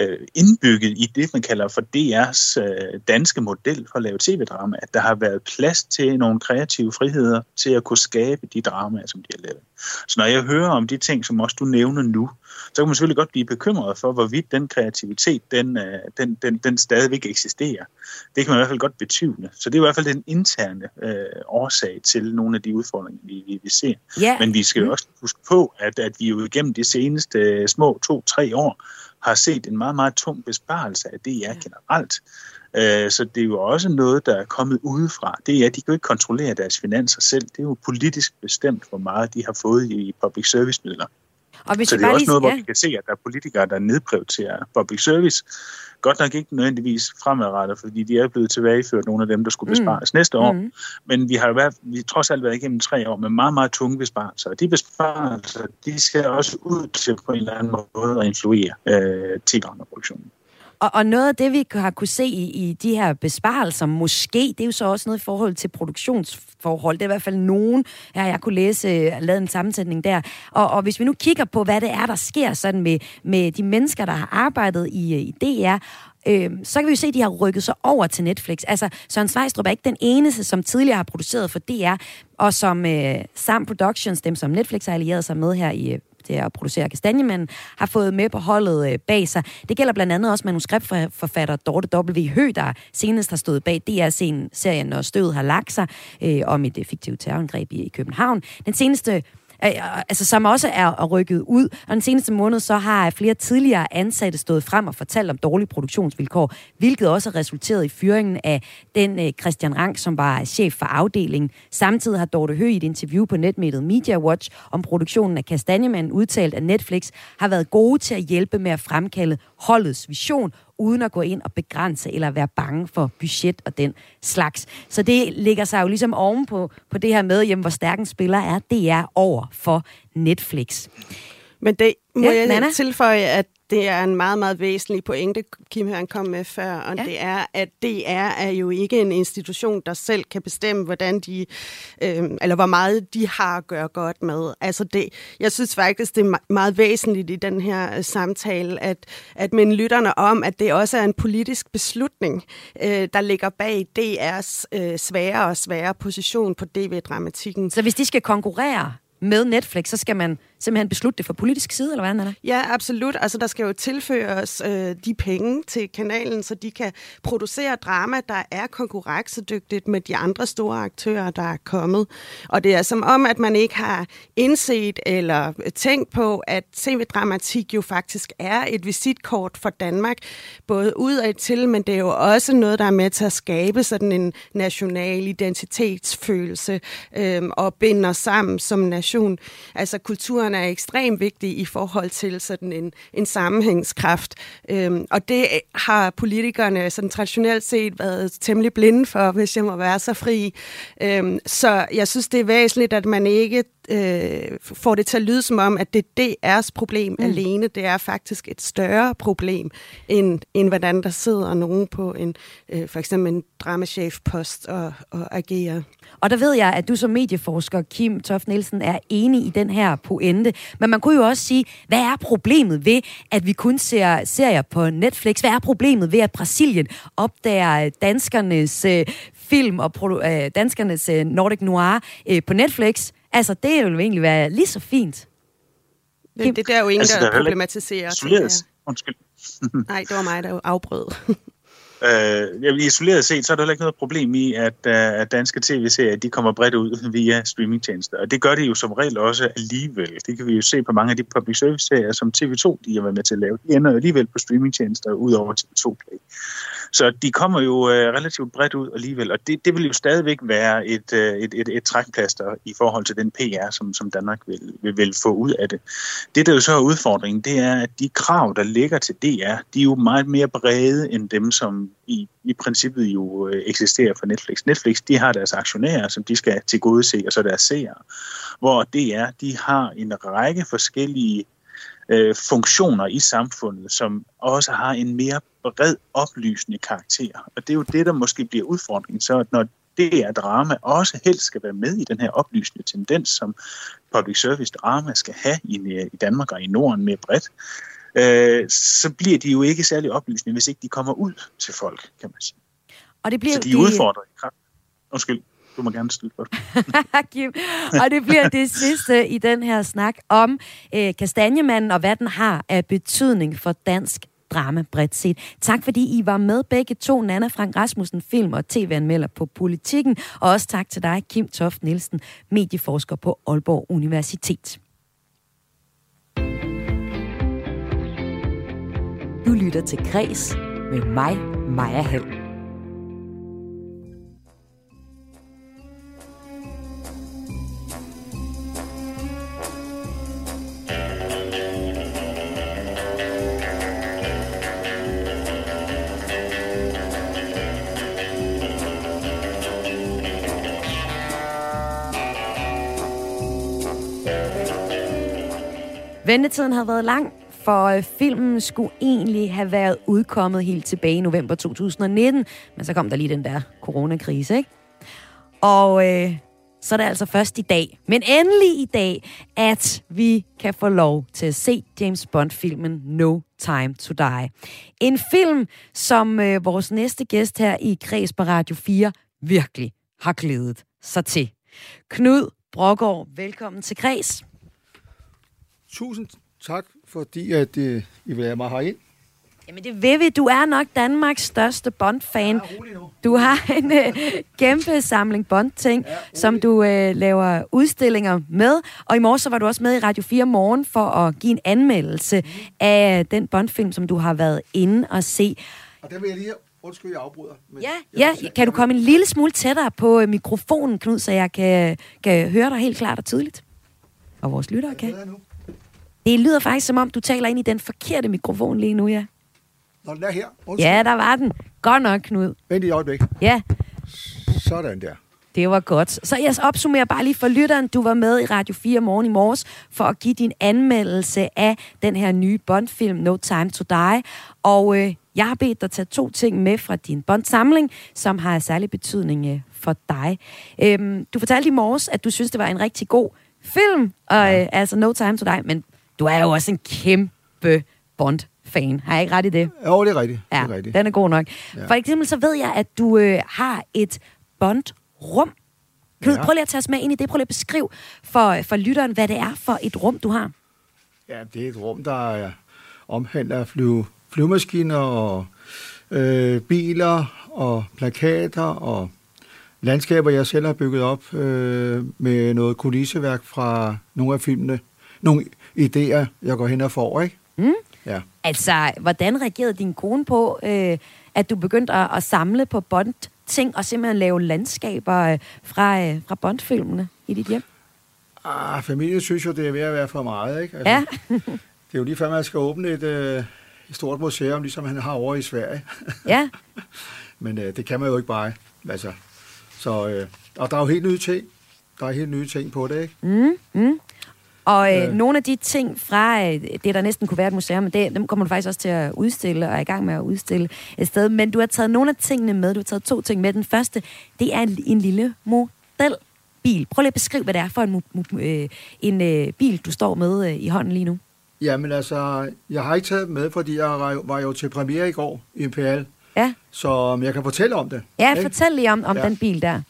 øh, indbygget i det, man kalder for DR's øh, danske model for at lave tv-drama, at der har været plads til nogle kreative friheder til at kunne skabe de dramaer, som de har lavet. Så når jeg hører om de ting, som også du nævner nu, så kan man selvfølgelig godt blive bekymret for, hvorvidt den kreativitet, den, øh, den, den, den stadigvæk eksisterer. Det kan man i hvert fald godt betvivle. Så det er i hvert fald den interne øh, årsag til nogle af de udfordringer, vi, vi, vi ser. Ja. Men vi skal jo også huske på, at, at vi jo igennem de seneste øh, små to-tre år har set en meget, meget tung besparelse af DR generelt. Øh, så det er jo også noget, der er kommet udefra. Det er, at de kan jo ikke kontrollere deres finanser selv. Det er jo politisk bestemt, hvor meget de har fået i public service midler. Og hvis så det er også lige, noget, hvor vi kan se, at der er politikere, der nedprioriterer public service. Godt nok ikke nødvendigvis fremadrettet, fordi de er blevet tilbageført nogle af dem, der skulle Mm. bespares mm. næste år. Mm. Men vi har jo været, vi trods alt været igennem tre år med meget, meget tunge besparelser. Og de besparelser, de ser også ud til på en eller anden måde at influere øh, tv-produktionen. Og, og noget af det, vi har kunne se i, i de her besparelser, måske, det er jo så også noget i forhold til produktionsforhold. Det er i hvert fald nogen, her jeg kunne læse, øh, lavet en sammensætning der. Og, og hvis vi nu kigger på, hvad det er, der sker sådan med, med de mennesker, der har arbejdet i, øh, i DR, øh, så kan vi jo se, at de har rykket sig over til Netflix. Altså, Søren Svejstrup er ikke den eneste, som tidligere har produceret for DR, og som øh, Sam Productions, dem som Netflix har allieret sig med her i øh, til at producere Kastanjemanden, har fået med på holdet øh, bag sig. Det gælder blandt andet også manuskriptforfatter Dorte W. Hø, der senest har stået bag DR-serien Når støvet har lagt sig, øh, om et fiktivt terrorangreb i, København. Den seneste Øh, altså, som også er, rykket ud. Og den seneste måned så har flere tidligere ansatte stået frem og fortalt om dårlige produktionsvilkår, hvilket også har resulteret i fyringen af den øh, Christian Rang, som var chef for afdelingen. Samtidig har Dorte Høgh i et interview på netmediet Media Watch om produktionen af Kastanjemanden udtalt, at Netflix har været gode til at hjælpe med at fremkalde holdets vision, uden at gå ind og begrænse eller være bange for budget og den slags. Så det ligger sig jo ligesom ovenpå på det her med, jamen, hvor stærk en spiller er DR over for Netflix. Men det må ja, jeg Nana? tilføje, at det er en meget, meget væsentlig pointe, Kim Høren kom med før, og Ja. det er, at DR er jo ikke en institution, der selv kan bestemme, hvordan de, øh, eller hvor meget de har at gøre godt med. Altså det, jeg synes faktisk, det er me- meget væsentligt i den her øh, samtale, at, at minde lytterne om, at det også er en politisk beslutning, øh, der ligger bag DR's øh, svære og svære position på DV-dramatikken. Så hvis de skal konkurrere med Netflix, så skal man simpelthen beslutte det fra politisk side, eller hvordan er det? Ja, absolut. Altså, der skal jo tilføres øh, de penge til kanalen, så de kan producere drama, der er konkurrencedygtigt med de andre store aktører, der er kommet. Og det er som om, at man ikke har indset eller tænkt på, at tv-dramatik jo faktisk er et visitkort for Danmark, både ud og til, men det er jo også noget, der er med til at skabe sådan en national identitetsfølelse øh, og binder sammen som nation. Altså, kulturen nyhederne er ekstremt vigtige i forhold til sådan en, en sammenhængskraft. Øhm, og det har politikerne sådan traditionelt set været temmelig blinde for, hvis jeg må være så fri. Øhm, så jeg synes, det er væsentligt, at man ikke øh, får det til at lyde som om, at det er DR's problem mm. alene. Det er faktisk et større problem, end, end hvordan der sidder nogen på en øh, for eksempel en dramachef-post og, og agerer. Og der ved jeg, at du som medieforsker, Kim Toft Nielsen, er enig i den her pointe. Men man kunne jo også sige, hvad er problemet ved, at vi kun ser serier på Netflix? Hvad er problemet ved, at Brasilien opdager danskernes øh, film og produ- øh, danskernes øh, Nordic Noir øh, på Netflix? Altså, det vil jo egentlig være lige så fint. Det, det der er jo ingen, altså, der, der problematiserer. Undskyld. Nej, det var mig, der afbrød. Øh, isoleret set, så er der heller ikke noget problem i, at, øh, at danske tv-serier de kommer bredt ud via streamingtjenester. Og det gør de jo som regel også alligevel. Det kan vi jo se på mange af de public service-serier, som TV2 de har været med til at lave. De ender jo alligevel på streamingtjenester ud over TV2 Play. Så de kommer jo øh, relativt bredt ud alligevel, og det, det vil jo stadigvæk være et, øh, et, et, et trækplaster i forhold til den PR, som, som Danmark vil, vil, vil få ud af det. Det, der jo så er udfordringen, det er, at de krav, der ligger til DR, de er jo meget mere brede end dem, som i, i princippet jo øh, eksisterer for Netflix. Netflix, de har deres aktionærer, som de skal til gode se, og så deres seere. Hvor DR, de har en række forskellige øh, funktioner i samfundet, som også har en mere bred oplysende karakter. Og det er jo det, der måske bliver udfordringen, så at når det er drama, også helst skal være med i den her oplysende tendens, som public service drama skal have i, i Danmark og i Norden mere bredt, øh, så bliver de jo ikke særlig oplysende, hvis ikke de kommer ud til folk, kan man sige. Og det bliver så de er udfordret i kraft. Undskyld. Du må gerne stille Kim. Og det bliver det sidste i den her snak om øh, kastanjemanden og hvad den har af betydning for dansk drama bredt set. Tak fordi I var med begge to, Nana Frank Rasmussen, film- og tv-anmelder på Politikken, og også tak til dig, Kim Toft Nielsen, medieforsker på Aalborg Universitet. Du lytter til Græs med mig, Maja Hall. Ventetiden havde været lang, for øh, filmen skulle egentlig have været udkommet helt tilbage i november 2019, men så kom der lige den der coronakrise, ikke? Og øh, så er det altså først i dag, men endelig i dag, at vi kan få lov til at se James Bond-filmen No Time to Die. En film, som øh, vores næste gæst her i Kreds på Radio 4 virkelig har glædet sig til. Knud Brogård, velkommen til Kreds. Tusind tak, fordi at, uh, I vil have mig herind. Jamen det vil vi. Du er nok Danmarks største Bond-fan. Du har en uh, kæmpe samling Bond-ting, ja, som du uh, laver udstillinger med. Og i morges så var du også med i Radio 4 Morgen for at give en anmeldelse mm. af den Bond-film, som du har været inde og se. Og der vil jeg lige Undskyld, jeg afbryder. Men ja, jeg ja. kan du komme en lille smule tættere på mikrofonen, Knud, så jeg kan, kan høre dig helt klart og tydeligt? Og vores lyttere kan. Det lyder faktisk, som om du taler ind i den forkerte mikrofon lige nu, ja. Nå, den er her. Undskyld. Ja, der var den. Godt nok, Knud. Vent i øjeblik. Ja. Sådan der. Det var godt. Så jeg opsummerer bare lige for lytteren. Du var med i Radio 4 morgen i morges for at give din anmeldelse af den her nye Bond-film No Time to Die. Og øh, jeg har bedt dig tage to ting med fra din Bond-samling, som har særlig betydning øh, for dig. Øhm, du fortalte i morges, at du synes, det var en rigtig god film, og, øh, altså No Time to Die, men du er jo også en kæmpe Bond-fan. Har jeg ikke ret i det? Jo, det er rigtigt. Ja, det er rigtigt. den er god nok. Ja. For eksempel så ved jeg, at du øh, har et Bond-rum. Kan ja. du prøve lige at tage os med ind i det? Prøv lige at beskrive for, for lytteren, hvad det er for et rum, du har. Ja, det er et rum, der er omhandler flyve, flyvemaskiner og øh, biler og plakater og landskaber, jeg selv har bygget op øh, med noget kulisseværk fra nogle af filmene. Nogle idéer, jeg går hen og får, ikke? Mm. Ja. Altså, hvordan reagerede din kone på, øh, at du begyndte at, at samle på Bond-ting og simpelthen lave landskaber øh, fra, øh, fra Bond-filmene i dit hjem? Ah, familien synes jo, det er ved at være for meget, ikke? Altså, Ja. det er jo lige før, man skal åbne et, øh, et stort museum, ligesom han har over i Sverige. Ja. Men øh, det kan man jo ikke bare. Altså, så, øh, og der er jo helt nye ting. Der er helt nye ting på det, ikke? Mm, mm. Og øh, Øh. nogle af de ting fra øh, det, der næsten kunne være et museum, det, dem kommer du faktisk også til at udstille, og er i gang med at udstille et sted. Men du har taget nogle af tingene med. Du har taget to ting med. Den første, det er en, en lille modelbil. Prøv lige at beskrive, hvad det er for en, øh, en øh, bil, du står med øh, i hånden lige nu. Jamen altså, jeg har ikke taget dem med, fordi jeg var jo, til premiere i går i Imperial. Ja. Så jeg kan fortælle om det. Ja, ikke? fortæl lige om, om Ja. den bil der.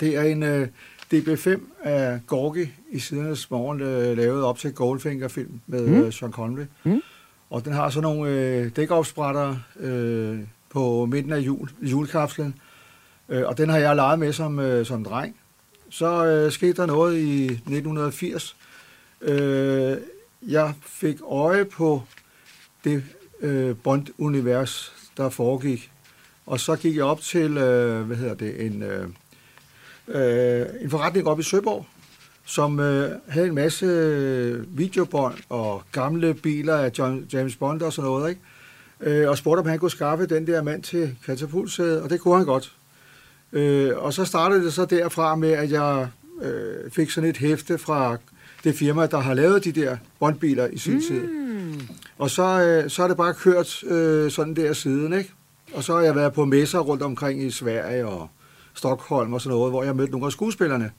Det er en øh, DB5 af Gorgi i sidernes morgen, øh, lavet op til Goldfinger-film med Mm. øh, Sean Connery. Mm. Og den har sådan nogle øh, dækopsprætter øh, på midten af jul, julekapslen. Øh, og den har jeg leget med som, øh, som dreng. Så øh, skete der noget i 1980. Øh, jeg fik øje på det øh, Bond-univers, der foregik. Og så gik jeg op til, øh, hvad hedder det, en, øh, øh, en forretning op i Søborg, som øh, havde en masse øh, videobånd og gamle biler af John, James Bond og sådan noget, ikke? Øh, og spurgte, om han kunne skaffe den der mand til katapultsædet, og det kunne han godt. Øh, og så startede det så derfra med, at jeg øh, fik sådan et hæfte fra det firma, der har lavet de der Bondbiler i sin mm. tid. Og så, øh, så er det bare kørt øh, sådan der siden, ikke? Og så har jeg været på messer rundt omkring i Sverige og Stockholm og sådan noget, hvor jeg har mødt nogle af skuespillerne.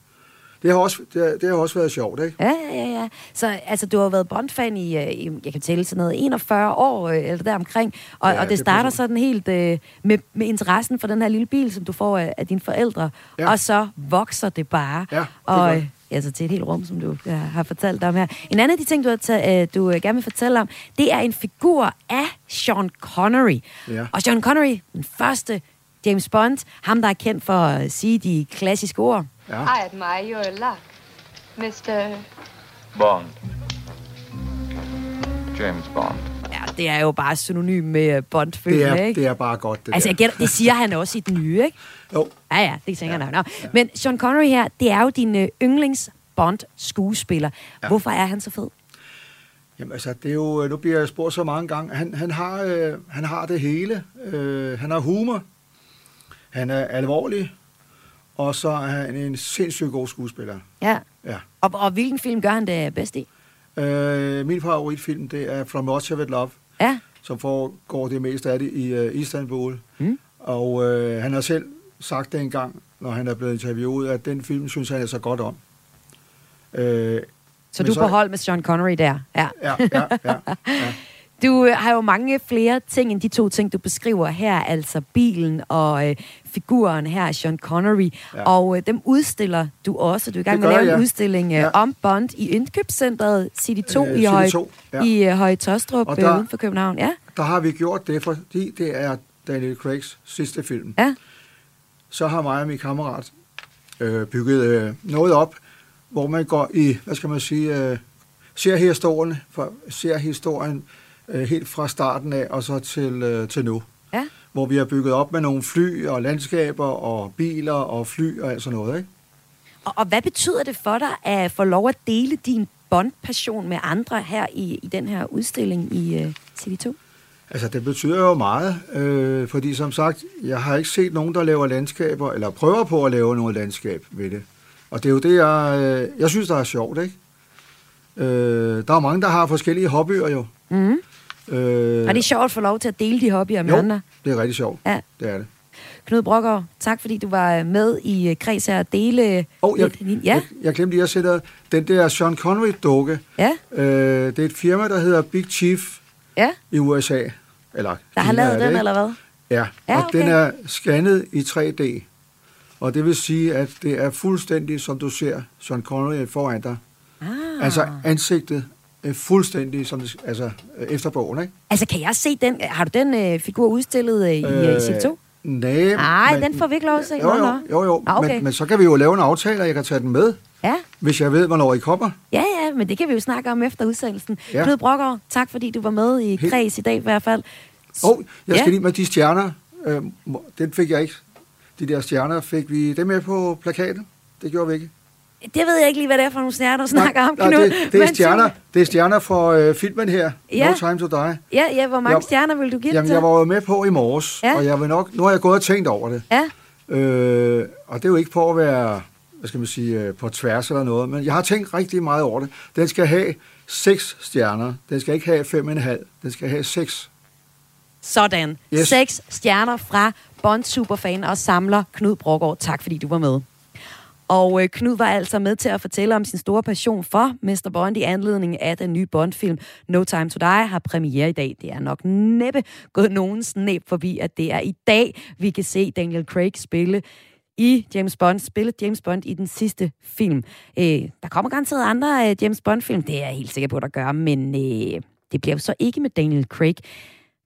Det har også, det har, det har også været sjovt, ikke? Ja, ja, ja, ja. Så altså, du har været Bond-fan i, øh, i, jeg kan tælle sådan noget, 41 år, øh, eller der omkring, og, Ja, ja, og det det starter sådan helt øh, med, med interessen for den her lille bil, som du får af, af dine forældre, ja. Ja. og så vokser det bare. Ja, det og, øh, altså til et helt rum, som du øh, har fortalt om her. En anden af de ting, du, har taget, øh, du øh, gerne vil fortælle om, det er en figur af Sean Connery. Ja. Og Sean Connery, den første James Bond, ham der er kendt for at sige de klassiske ord. Ja. I admire your luck, Mr. Bond. James Bond. Ja, det er jo bare synonym med øh, bond Det er, ikke? det er bare godt, det Altså, der. jeg det siger han også i den nye, ikke? Jo, Ja, ja, det tænker jeg nok. Nå. Men Sean Connery her, det er jo din øh, yndlings Bond-skuespiller. Ja. Hvorfor er han så fed? Jamen altså, det er jo, nu bliver jeg spurgt så mange gange. Han, han, har, øh, han har det hele. Øh, han har humor. Han er alvorlig. Og så er han en sindssygt god skuespiller. Ja. Ja. Og, og hvilken film gør han det bedst i? Øh, min favoritfilm, det er From Russia With Love, Ja. som foregår det meste af det i øh, Istanbul. Mm. Og øh, han har selv sagt det engang, når han er blevet interviewet, at den film synes han er så godt om. Øh, Så du er på hold med Sean Connery der. Ja. ja, ja, ja, ja. Du øh, har jo mange flere ting end de to ting, du beskriver her, altså bilen og øh, figuren her, Sean Connery. Ja. Og øh, dem udstiller du også. Du er i gang med at lave en jeg. udstilling øh, Ja. om Bond i indkøbscentret City 2 Øh, i, 2, ja. i øh, Høje Tostrup øh, der- uden for København. Ja, Der har vi gjort det, fordi det er Daniel Craigs sidste film. ja. Så har mig og min kammerat øh, bygget øh, noget op, hvor man går i, hvad skal man sige, øh, ser historien, for, ser historien helt fra starten af og så til, øh, til nu. Ja. Hvor vi har bygget op med nogle fly og landskaber og biler og fly og alt sådan noget, ikke? Og, og hvad betyder det for dig at få lov at dele din Bond-passion med andre her i, i den her udstilling i øh, City 2? Altså, det betyder jo meget, øh, fordi som sagt, jeg har ikke set nogen, der laver landskaber, eller prøver på at lave noget landskab ved det. Og det er jo det, jeg, øh, jeg synes, der er sjovt, ikke? Øh, der er mange, der har forskellige hobbyer jo. Mm. Øh, Og det er sjovt at få lov til at dele de hobbyer med jo, andre. det er rigtig sjovt. Ja. Det er det. Knud Brokker, tak fordi du var med i øh, Kreds her og dele... Og jeg, ja, jeg, jeg glemte lige at sætte den der Sean Connery-dukke. ja, Øh, det er et firma, der hedder Big Chief ja. i USA. Eller Der har lavet det, den, eller hvad? Ja, Ja, og okay. den er scannet i 3D. Og det vil sige, at det er fuldstændig, som du ser Sean Connery foran dig. Ah. Altså ansigtet er fuldstændig som det, altså, øh, efter bogen, ikke? Altså, kan jeg se den? Har du den øh, figur udstillet øh, i øh, Øh, City 2? Nej, Nej, den får vi ikke lov at se. Jo, jo, nå. jo, jo. Ah, okay. men, men så kan vi jo lave en aftale, og jeg kan tage den med, Ja, hvis jeg ved, hvornår I kommer. ja, ja, men det kan vi jo snakke om efter udsendelsen. Ja. Knud Brokker, tak fordi du var med i Helt- Kreds i dag i hvert fald. Og jeg skal Ja. lige med de stjerner. Øh, den fik jeg ikke. De der stjerner fik vi det med på plakaten. Det gjorde vi ikke. Det ved jeg ikke lige, hvad det er for nogle stjerner, du snakker om, Nej, Knud. det, det, er stjerner, det er stjerner for øh, filmen her, Ja. No Time to Die. Ja, ja, hvor mange Jeg- stjerner vil du give Jamen, den jeg til? var jo med på i morges, Ja. og jeg vil nok, nu har jeg gået og tænkt over det. Ja. Øh, og det er jo ikke på at være, hvad skal man sige, øh, på tværs eller noget, men jeg har tænkt rigtig meget over det. Den skal have seks stjerner. Den skal ikke have fem og en halv. Den skal have seks. Sådan. Yes. Yes. Seks stjerner fra Bond Superfan og samler Knud Brogård. Tak fordi du var med. Og øh, Knud var altså med til at fortælle om sin store passion for Mr. Bond i anledning af den nye Bond-film No Time to Die har premiere i dag. Det er nok næppe gået nogen snæb forbi, at det er i dag, vi kan se Daniel Craig spille i James Bond, spille James Bond i den sidste film. Øh, der kommer garanteret andre øh, James Bond-film, det er jeg helt sikker på, der gør, men øh, det bliver jo så ikke med Daniel Craig.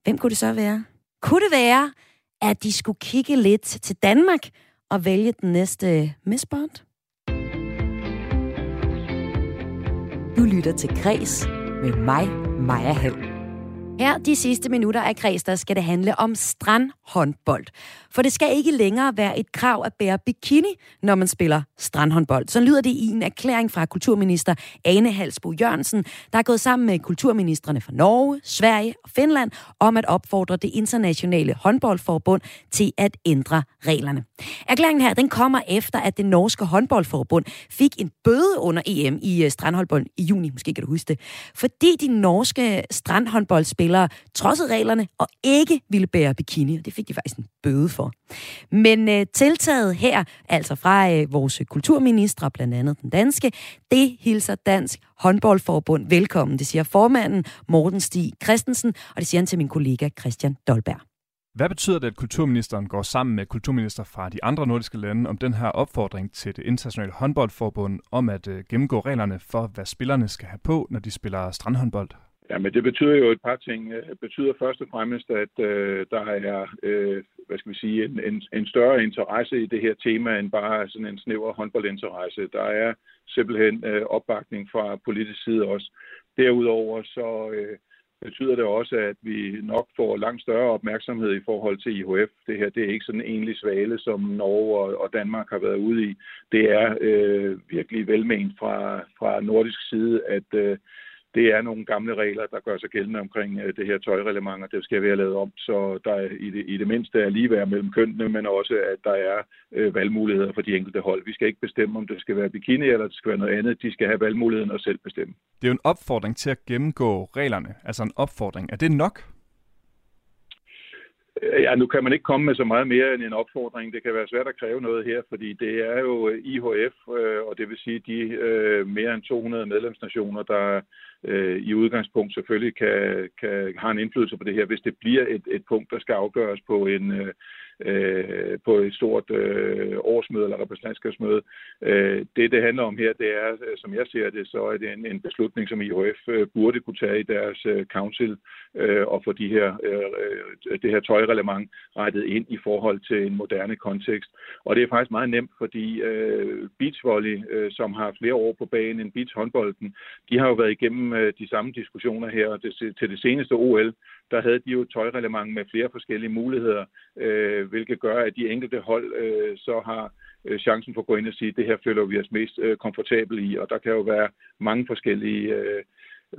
Hvem kunne det så være? Kunne det være, at de skulle kigge lidt til Danmark at vælge den næste Miss Bond? Du lytter til Græs med mig, Maja Hall. Her de sidste minutter af Græs, der skal det handle om strandhåndbold. For det skal ikke længere være et krav at bære bikini, når man spiller strandhåndbold. Så lyder det i en erklæring fra kulturminister Ane Halsbo Jørgensen, der er gået sammen med kulturministerne fra Norge, Sverige og Finland om at opfordre det internationale håndboldforbund til at ændre reglerne. Erklæringen her, den kommer efter, at det norske håndboldforbund fik en bøde under EM i øh, strandhåndbold i juni, måske kan du huske det, fordi de norske strandhåndboldspillere trodsede reglerne og ikke ville bære bikini, og det fik de faktisk en bøde for. Men øh, tiltaget her, altså fra øh, vores kulturministre, blandt andet den danske, det hilser Dansk Håndboldforbund velkommen. Det siger formanden Morten Stig Christensen, og det siger han til min kollega Christian Dolberg. Hvad betyder det, at kulturministeren går sammen med kulturminister fra de andre nordiske lande om den her opfordring til det internationale håndboldforbund om at øh, gennemgå reglerne for, hvad spillerne skal have på, når de spiller strandhåndbold? Ja, men det betyder jo et par ting. Det betyder først og fremmest, at øh, der er øh, hvad skal vi sige, en, en, en større interesse i det her tema, end bare sådan en snæver håndboldinteresse. Der er simpelthen øh, opbakning fra politisk side også. Derudover så øh, betyder det også, at vi nok får langt større opmærksomhed i forhold til IHF. Det her det er ikke sådan en enlig svale, som Norge og, og Danmark har været ude i. Det er øh, virkelig velment fra, fra nordisk side, at øh, det er nogle gamle regler, der gør sig gældende omkring øh, det her tøjreglement, og det skal være lavet om, så der er i det, i det mindste er ligeværd mellem kønnene, men også, at der er øh, valgmuligheder for de enkelte hold. Vi skal ikke bestemme, om det skal være bikini eller det skal være noget andet. De skal have valgmuligheden og selv bestemme. Det er jo en opfordring til at gennemgå reglerne, altså en opfordring. Er det nok? Ja, nu kan man ikke komme med så meget mere end en opfordring. Det kan være svært at kræve noget her, fordi det er jo IHF, øh, og det vil sige de øh, mere end 200 medlemsnationer, der øh, i udgangspunkt selvfølgelig kan, kan have en indflydelse på det her, hvis det bliver et, et punkt, der skal afgøres på en øh, øh på et stort øh, årsmøde eller repræsentantskabsmøde. Øh, det, det handler om her, det er, øh, som jeg ser det, så er det en, en beslutning, som IHF øh, burde kunne tage i deres øh, council øh, og få de her, øh, det her tøjreglement rettet ind i forhold til en moderne kontekst. Og det er faktisk meget nemt, fordi øh, beachvolley, øh, som har flere år på banen end beachhåndbolden, de har jo været igennem øh, de samme diskussioner her, og det, til det seneste OL, der havde de jo et tøjreglement med flere forskellige muligheder, øh, hvilket gør, at de enkelte hold øh, så har øh, chancen for at gå ind og sige, at det her føler vi os mest øh, komfortabel i, og der kan jo være mange forskellige øh,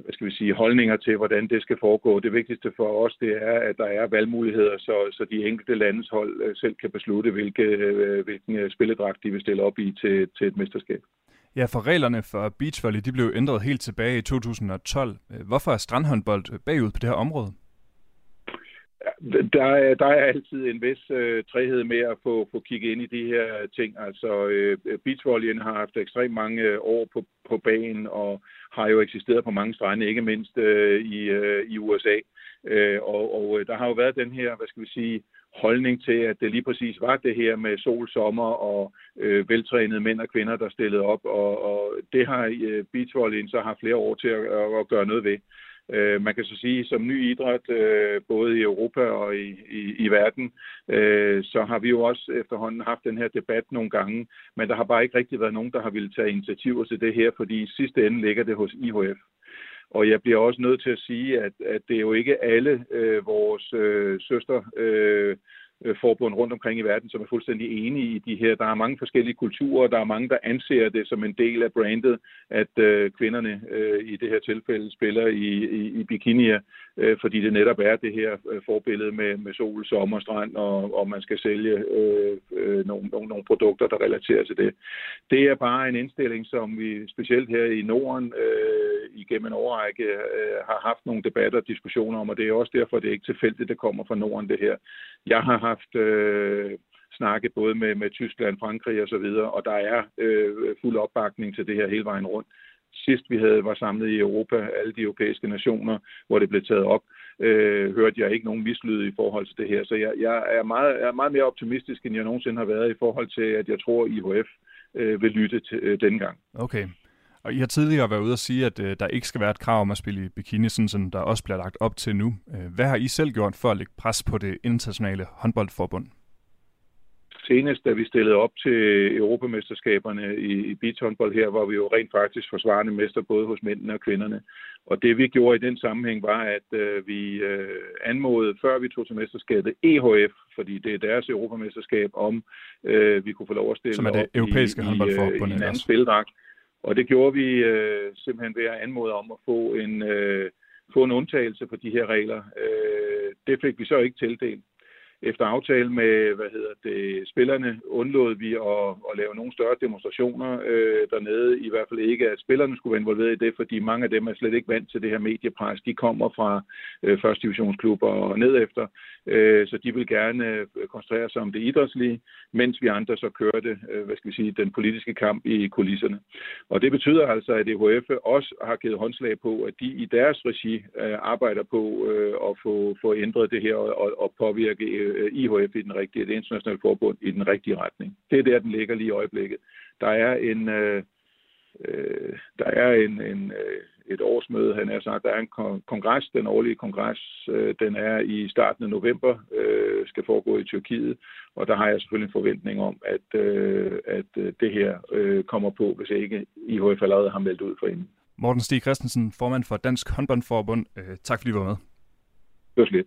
hvad skal vi sige, holdninger til, hvordan det skal foregå. Det vigtigste for os, det er, at der er valgmuligheder, så, så de enkelte landes hold øh, selv kan beslutte, hvilke, øh, hvilken øh, spilledragt de vil stille op i til, til et mesterskab. Ja, for reglerne for beachvolley, de blev ændret helt tilbage i 2012. Hvorfor er strandhåndbold bagud på det her område? Der er, der er altid en vis øh, træhed med at få, få kigget ind i de her ting. Altså, øh, beachvolleyen har haft ekstremt mange øh, år på, på banen og har jo eksisteret på mange strande, ikke mindst øh, i, øh, i USA. Øh, og, og øh, der har jo været den her, hvad skal vi sige, holdning til, at det lige præcis var det her med sol, sommer og øh, veltrænede mænd og kvinder, der stillede op. Og, og det har øh, beachvolleyen så har flere år til at, at gøre noget ved. Øh, man kan så sige, som ny idræt, øh, både i Europa og i, i, i verden, øh, så har vi jo også efterhånden haft den her debat nogle gange, men der har bare ikke rigtig været nogen, der har ville tage initiativer til det her, fordi i sidste ende ligger det hos IHF. Og jeg bliver også nødt til at sige, at, at det er jo ikke alle øh, vores øh, søster øh, øh, forbund rundt omkring i verden, som er fuldstændig enige i de her. Der er mange forskellige kulturer, der er mange, der anser det som en del af brandet, at øh, kvinderne øh, i det her tilfælde spiller i, i, i bikinier, øh, fordi det netop er det her øh, forbillede med, med sol, sommer, strand, og, og man skal sælge øh, øh, nogle, nogle, nogle produkter, der relaterer til det. Det er bare en indstilling, som vi specielt her i Norden øh, igennem en overrække øh, har haft nogle debatter og diskussioner om, og det er også derfor, det er ikke tilfældigt, det kommer fra Norden, det her. Jeg har haft øh, snakke både med, med Tyskland, Frankrig og så videre, og der er øh, fuld opbakning til det her hele vejen rundt. Sidst vi havde var samlet i Europa, alle de europæiske nationer, hvor det blev taget op, øh, hørte jeg ikke nogen mislyd i forhold til det her. Så jeg, jeg, er meget, jeg er meget mere optimistisk, end jeg nogensinde har været i forhold til, at jeg tror, at IHF øh, vil lytte til øh, denne gang. Okay. Og I har tidligere været ude at sige, at øh, der ikke skal være et krav om at spille i bikini, sådan som der også bliver lagt op til nu. Øh, hvad har I selv gjort for at lægge pres på det internationale håndboldforbund? Senest, da vi stillede op til Europamesterskaberne i, i beachhåndbold her, var vi jo rent faktisk forsvarende mester både hos mændene og kvinderne. Og det vi gjorde i den sammenhæng var, at øh, vi øh, anmodede, før vi tog til mesterskabet, EHF, fordi det er deres Europamesterskab, om øh, vi kunne få lov at stille Som er det europæiske i, håndboldforbund. i, i en anden spildragt. Og det gjorde vi øh, simpelthen ved at anmode om at få en, øh, få en undtagelse på de her regler. Øh, det fik vi så ikke tildelt. Efter aftale med hvad hedder det, spillerne undlod vi at, at lave nogle større demonstrationer øh, dernede. I hvert fald ikke, at spillerne skulle være involveret i det, fordi mange af dem er slet ikke vant til det her mediepres. De kommer fra øh, første divisionsklubber og ned efter, øh, så de vil gerne øh, koncentrere sig om det idrætslige, mens vi andre så kørte øh, hvad skal vi sige, den politiske kamp i kulisserne. Og det betyder altså, at EHF også har givet håndslag på, at de i deres regi øh, arbejder på øh, at få, få ændret det her og, og påvirke øh, IHF i den rigtige, det internationale forbund i den rigtige retning. Det er der, den ligger lige i øjeblikket. Der er en, øh, øh, der er en, en, øh, et årsmøde, han har sagt, der er en kongres, den årlige kongres, øh, den er i starten af november, øh, skal foregå i Tyrkiet, og der har jeg selvfølgelig en forventning om, at, øh, at øh, det her øh, kommer på, hvis ikke IHF allerede har meldt ud for inden. Morten Stig Christensen, formand for Dansk Håndboldforbund. Øh, tak fordi du var med. Det var slet.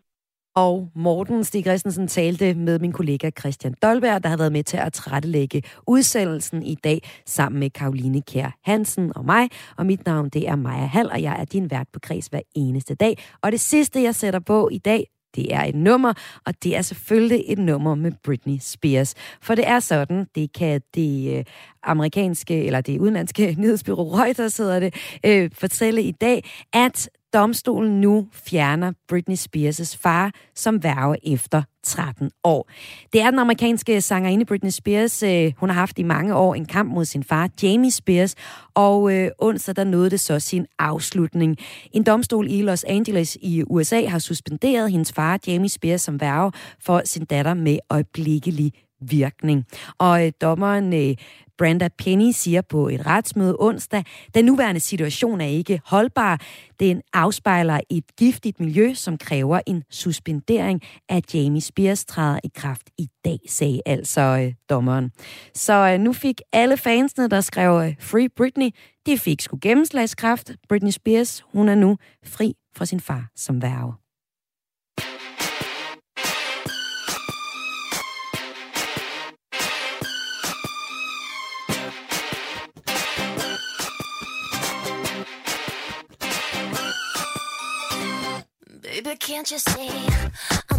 Og Morten Stig Christensen talte med min kollega Christian Dolberg, der har været med til at trættelægge udsendelsen i dag sammen med Karoline Kær Hansen og mig. Og mit navn det er Maja Hall, og jeg er din vært på Kreds hver eneste dag. Og det sidste, jeg sætter på i dag, det er et nummer, og det er selvfølgelig et nummer med Britney Spears. For det er sådan, det kan det øh, amerikanske, eller det udenlandske nyhedsbyrå Reuters hedder det, øh, fortælle i dag, at domstolen nu fjerner Britney Spears' far som værge efter 13 år. Det er den amerikanske sangerinde Britney Spears. Øh, hun har haft i mange år en kamp mod sin far, Jamie Spears, og øh, onsdag der nåede det så sin afslutning. En domstol i Los Angeles i USA har suspenderet hendes far, Jamie Spears, som værge for sin datter med øjeblikkelig virkning. Og øh, dommeren øh, Brenda Penny siger på et retsmøde onsdag, den nuværende situation er ikke holdbar. Den afspejler et giftigt miljø, som kræver en suspendering af Jamie Spears træder i kraft i dag, sagde altså øh, dommeren. Så øh, nu fik alle fansene, der skrev øh, Free Britney, de fik sgu gennemslagskraft. Britney Spears, hun er nu fri fra sin far som værve. Baby, can't you see?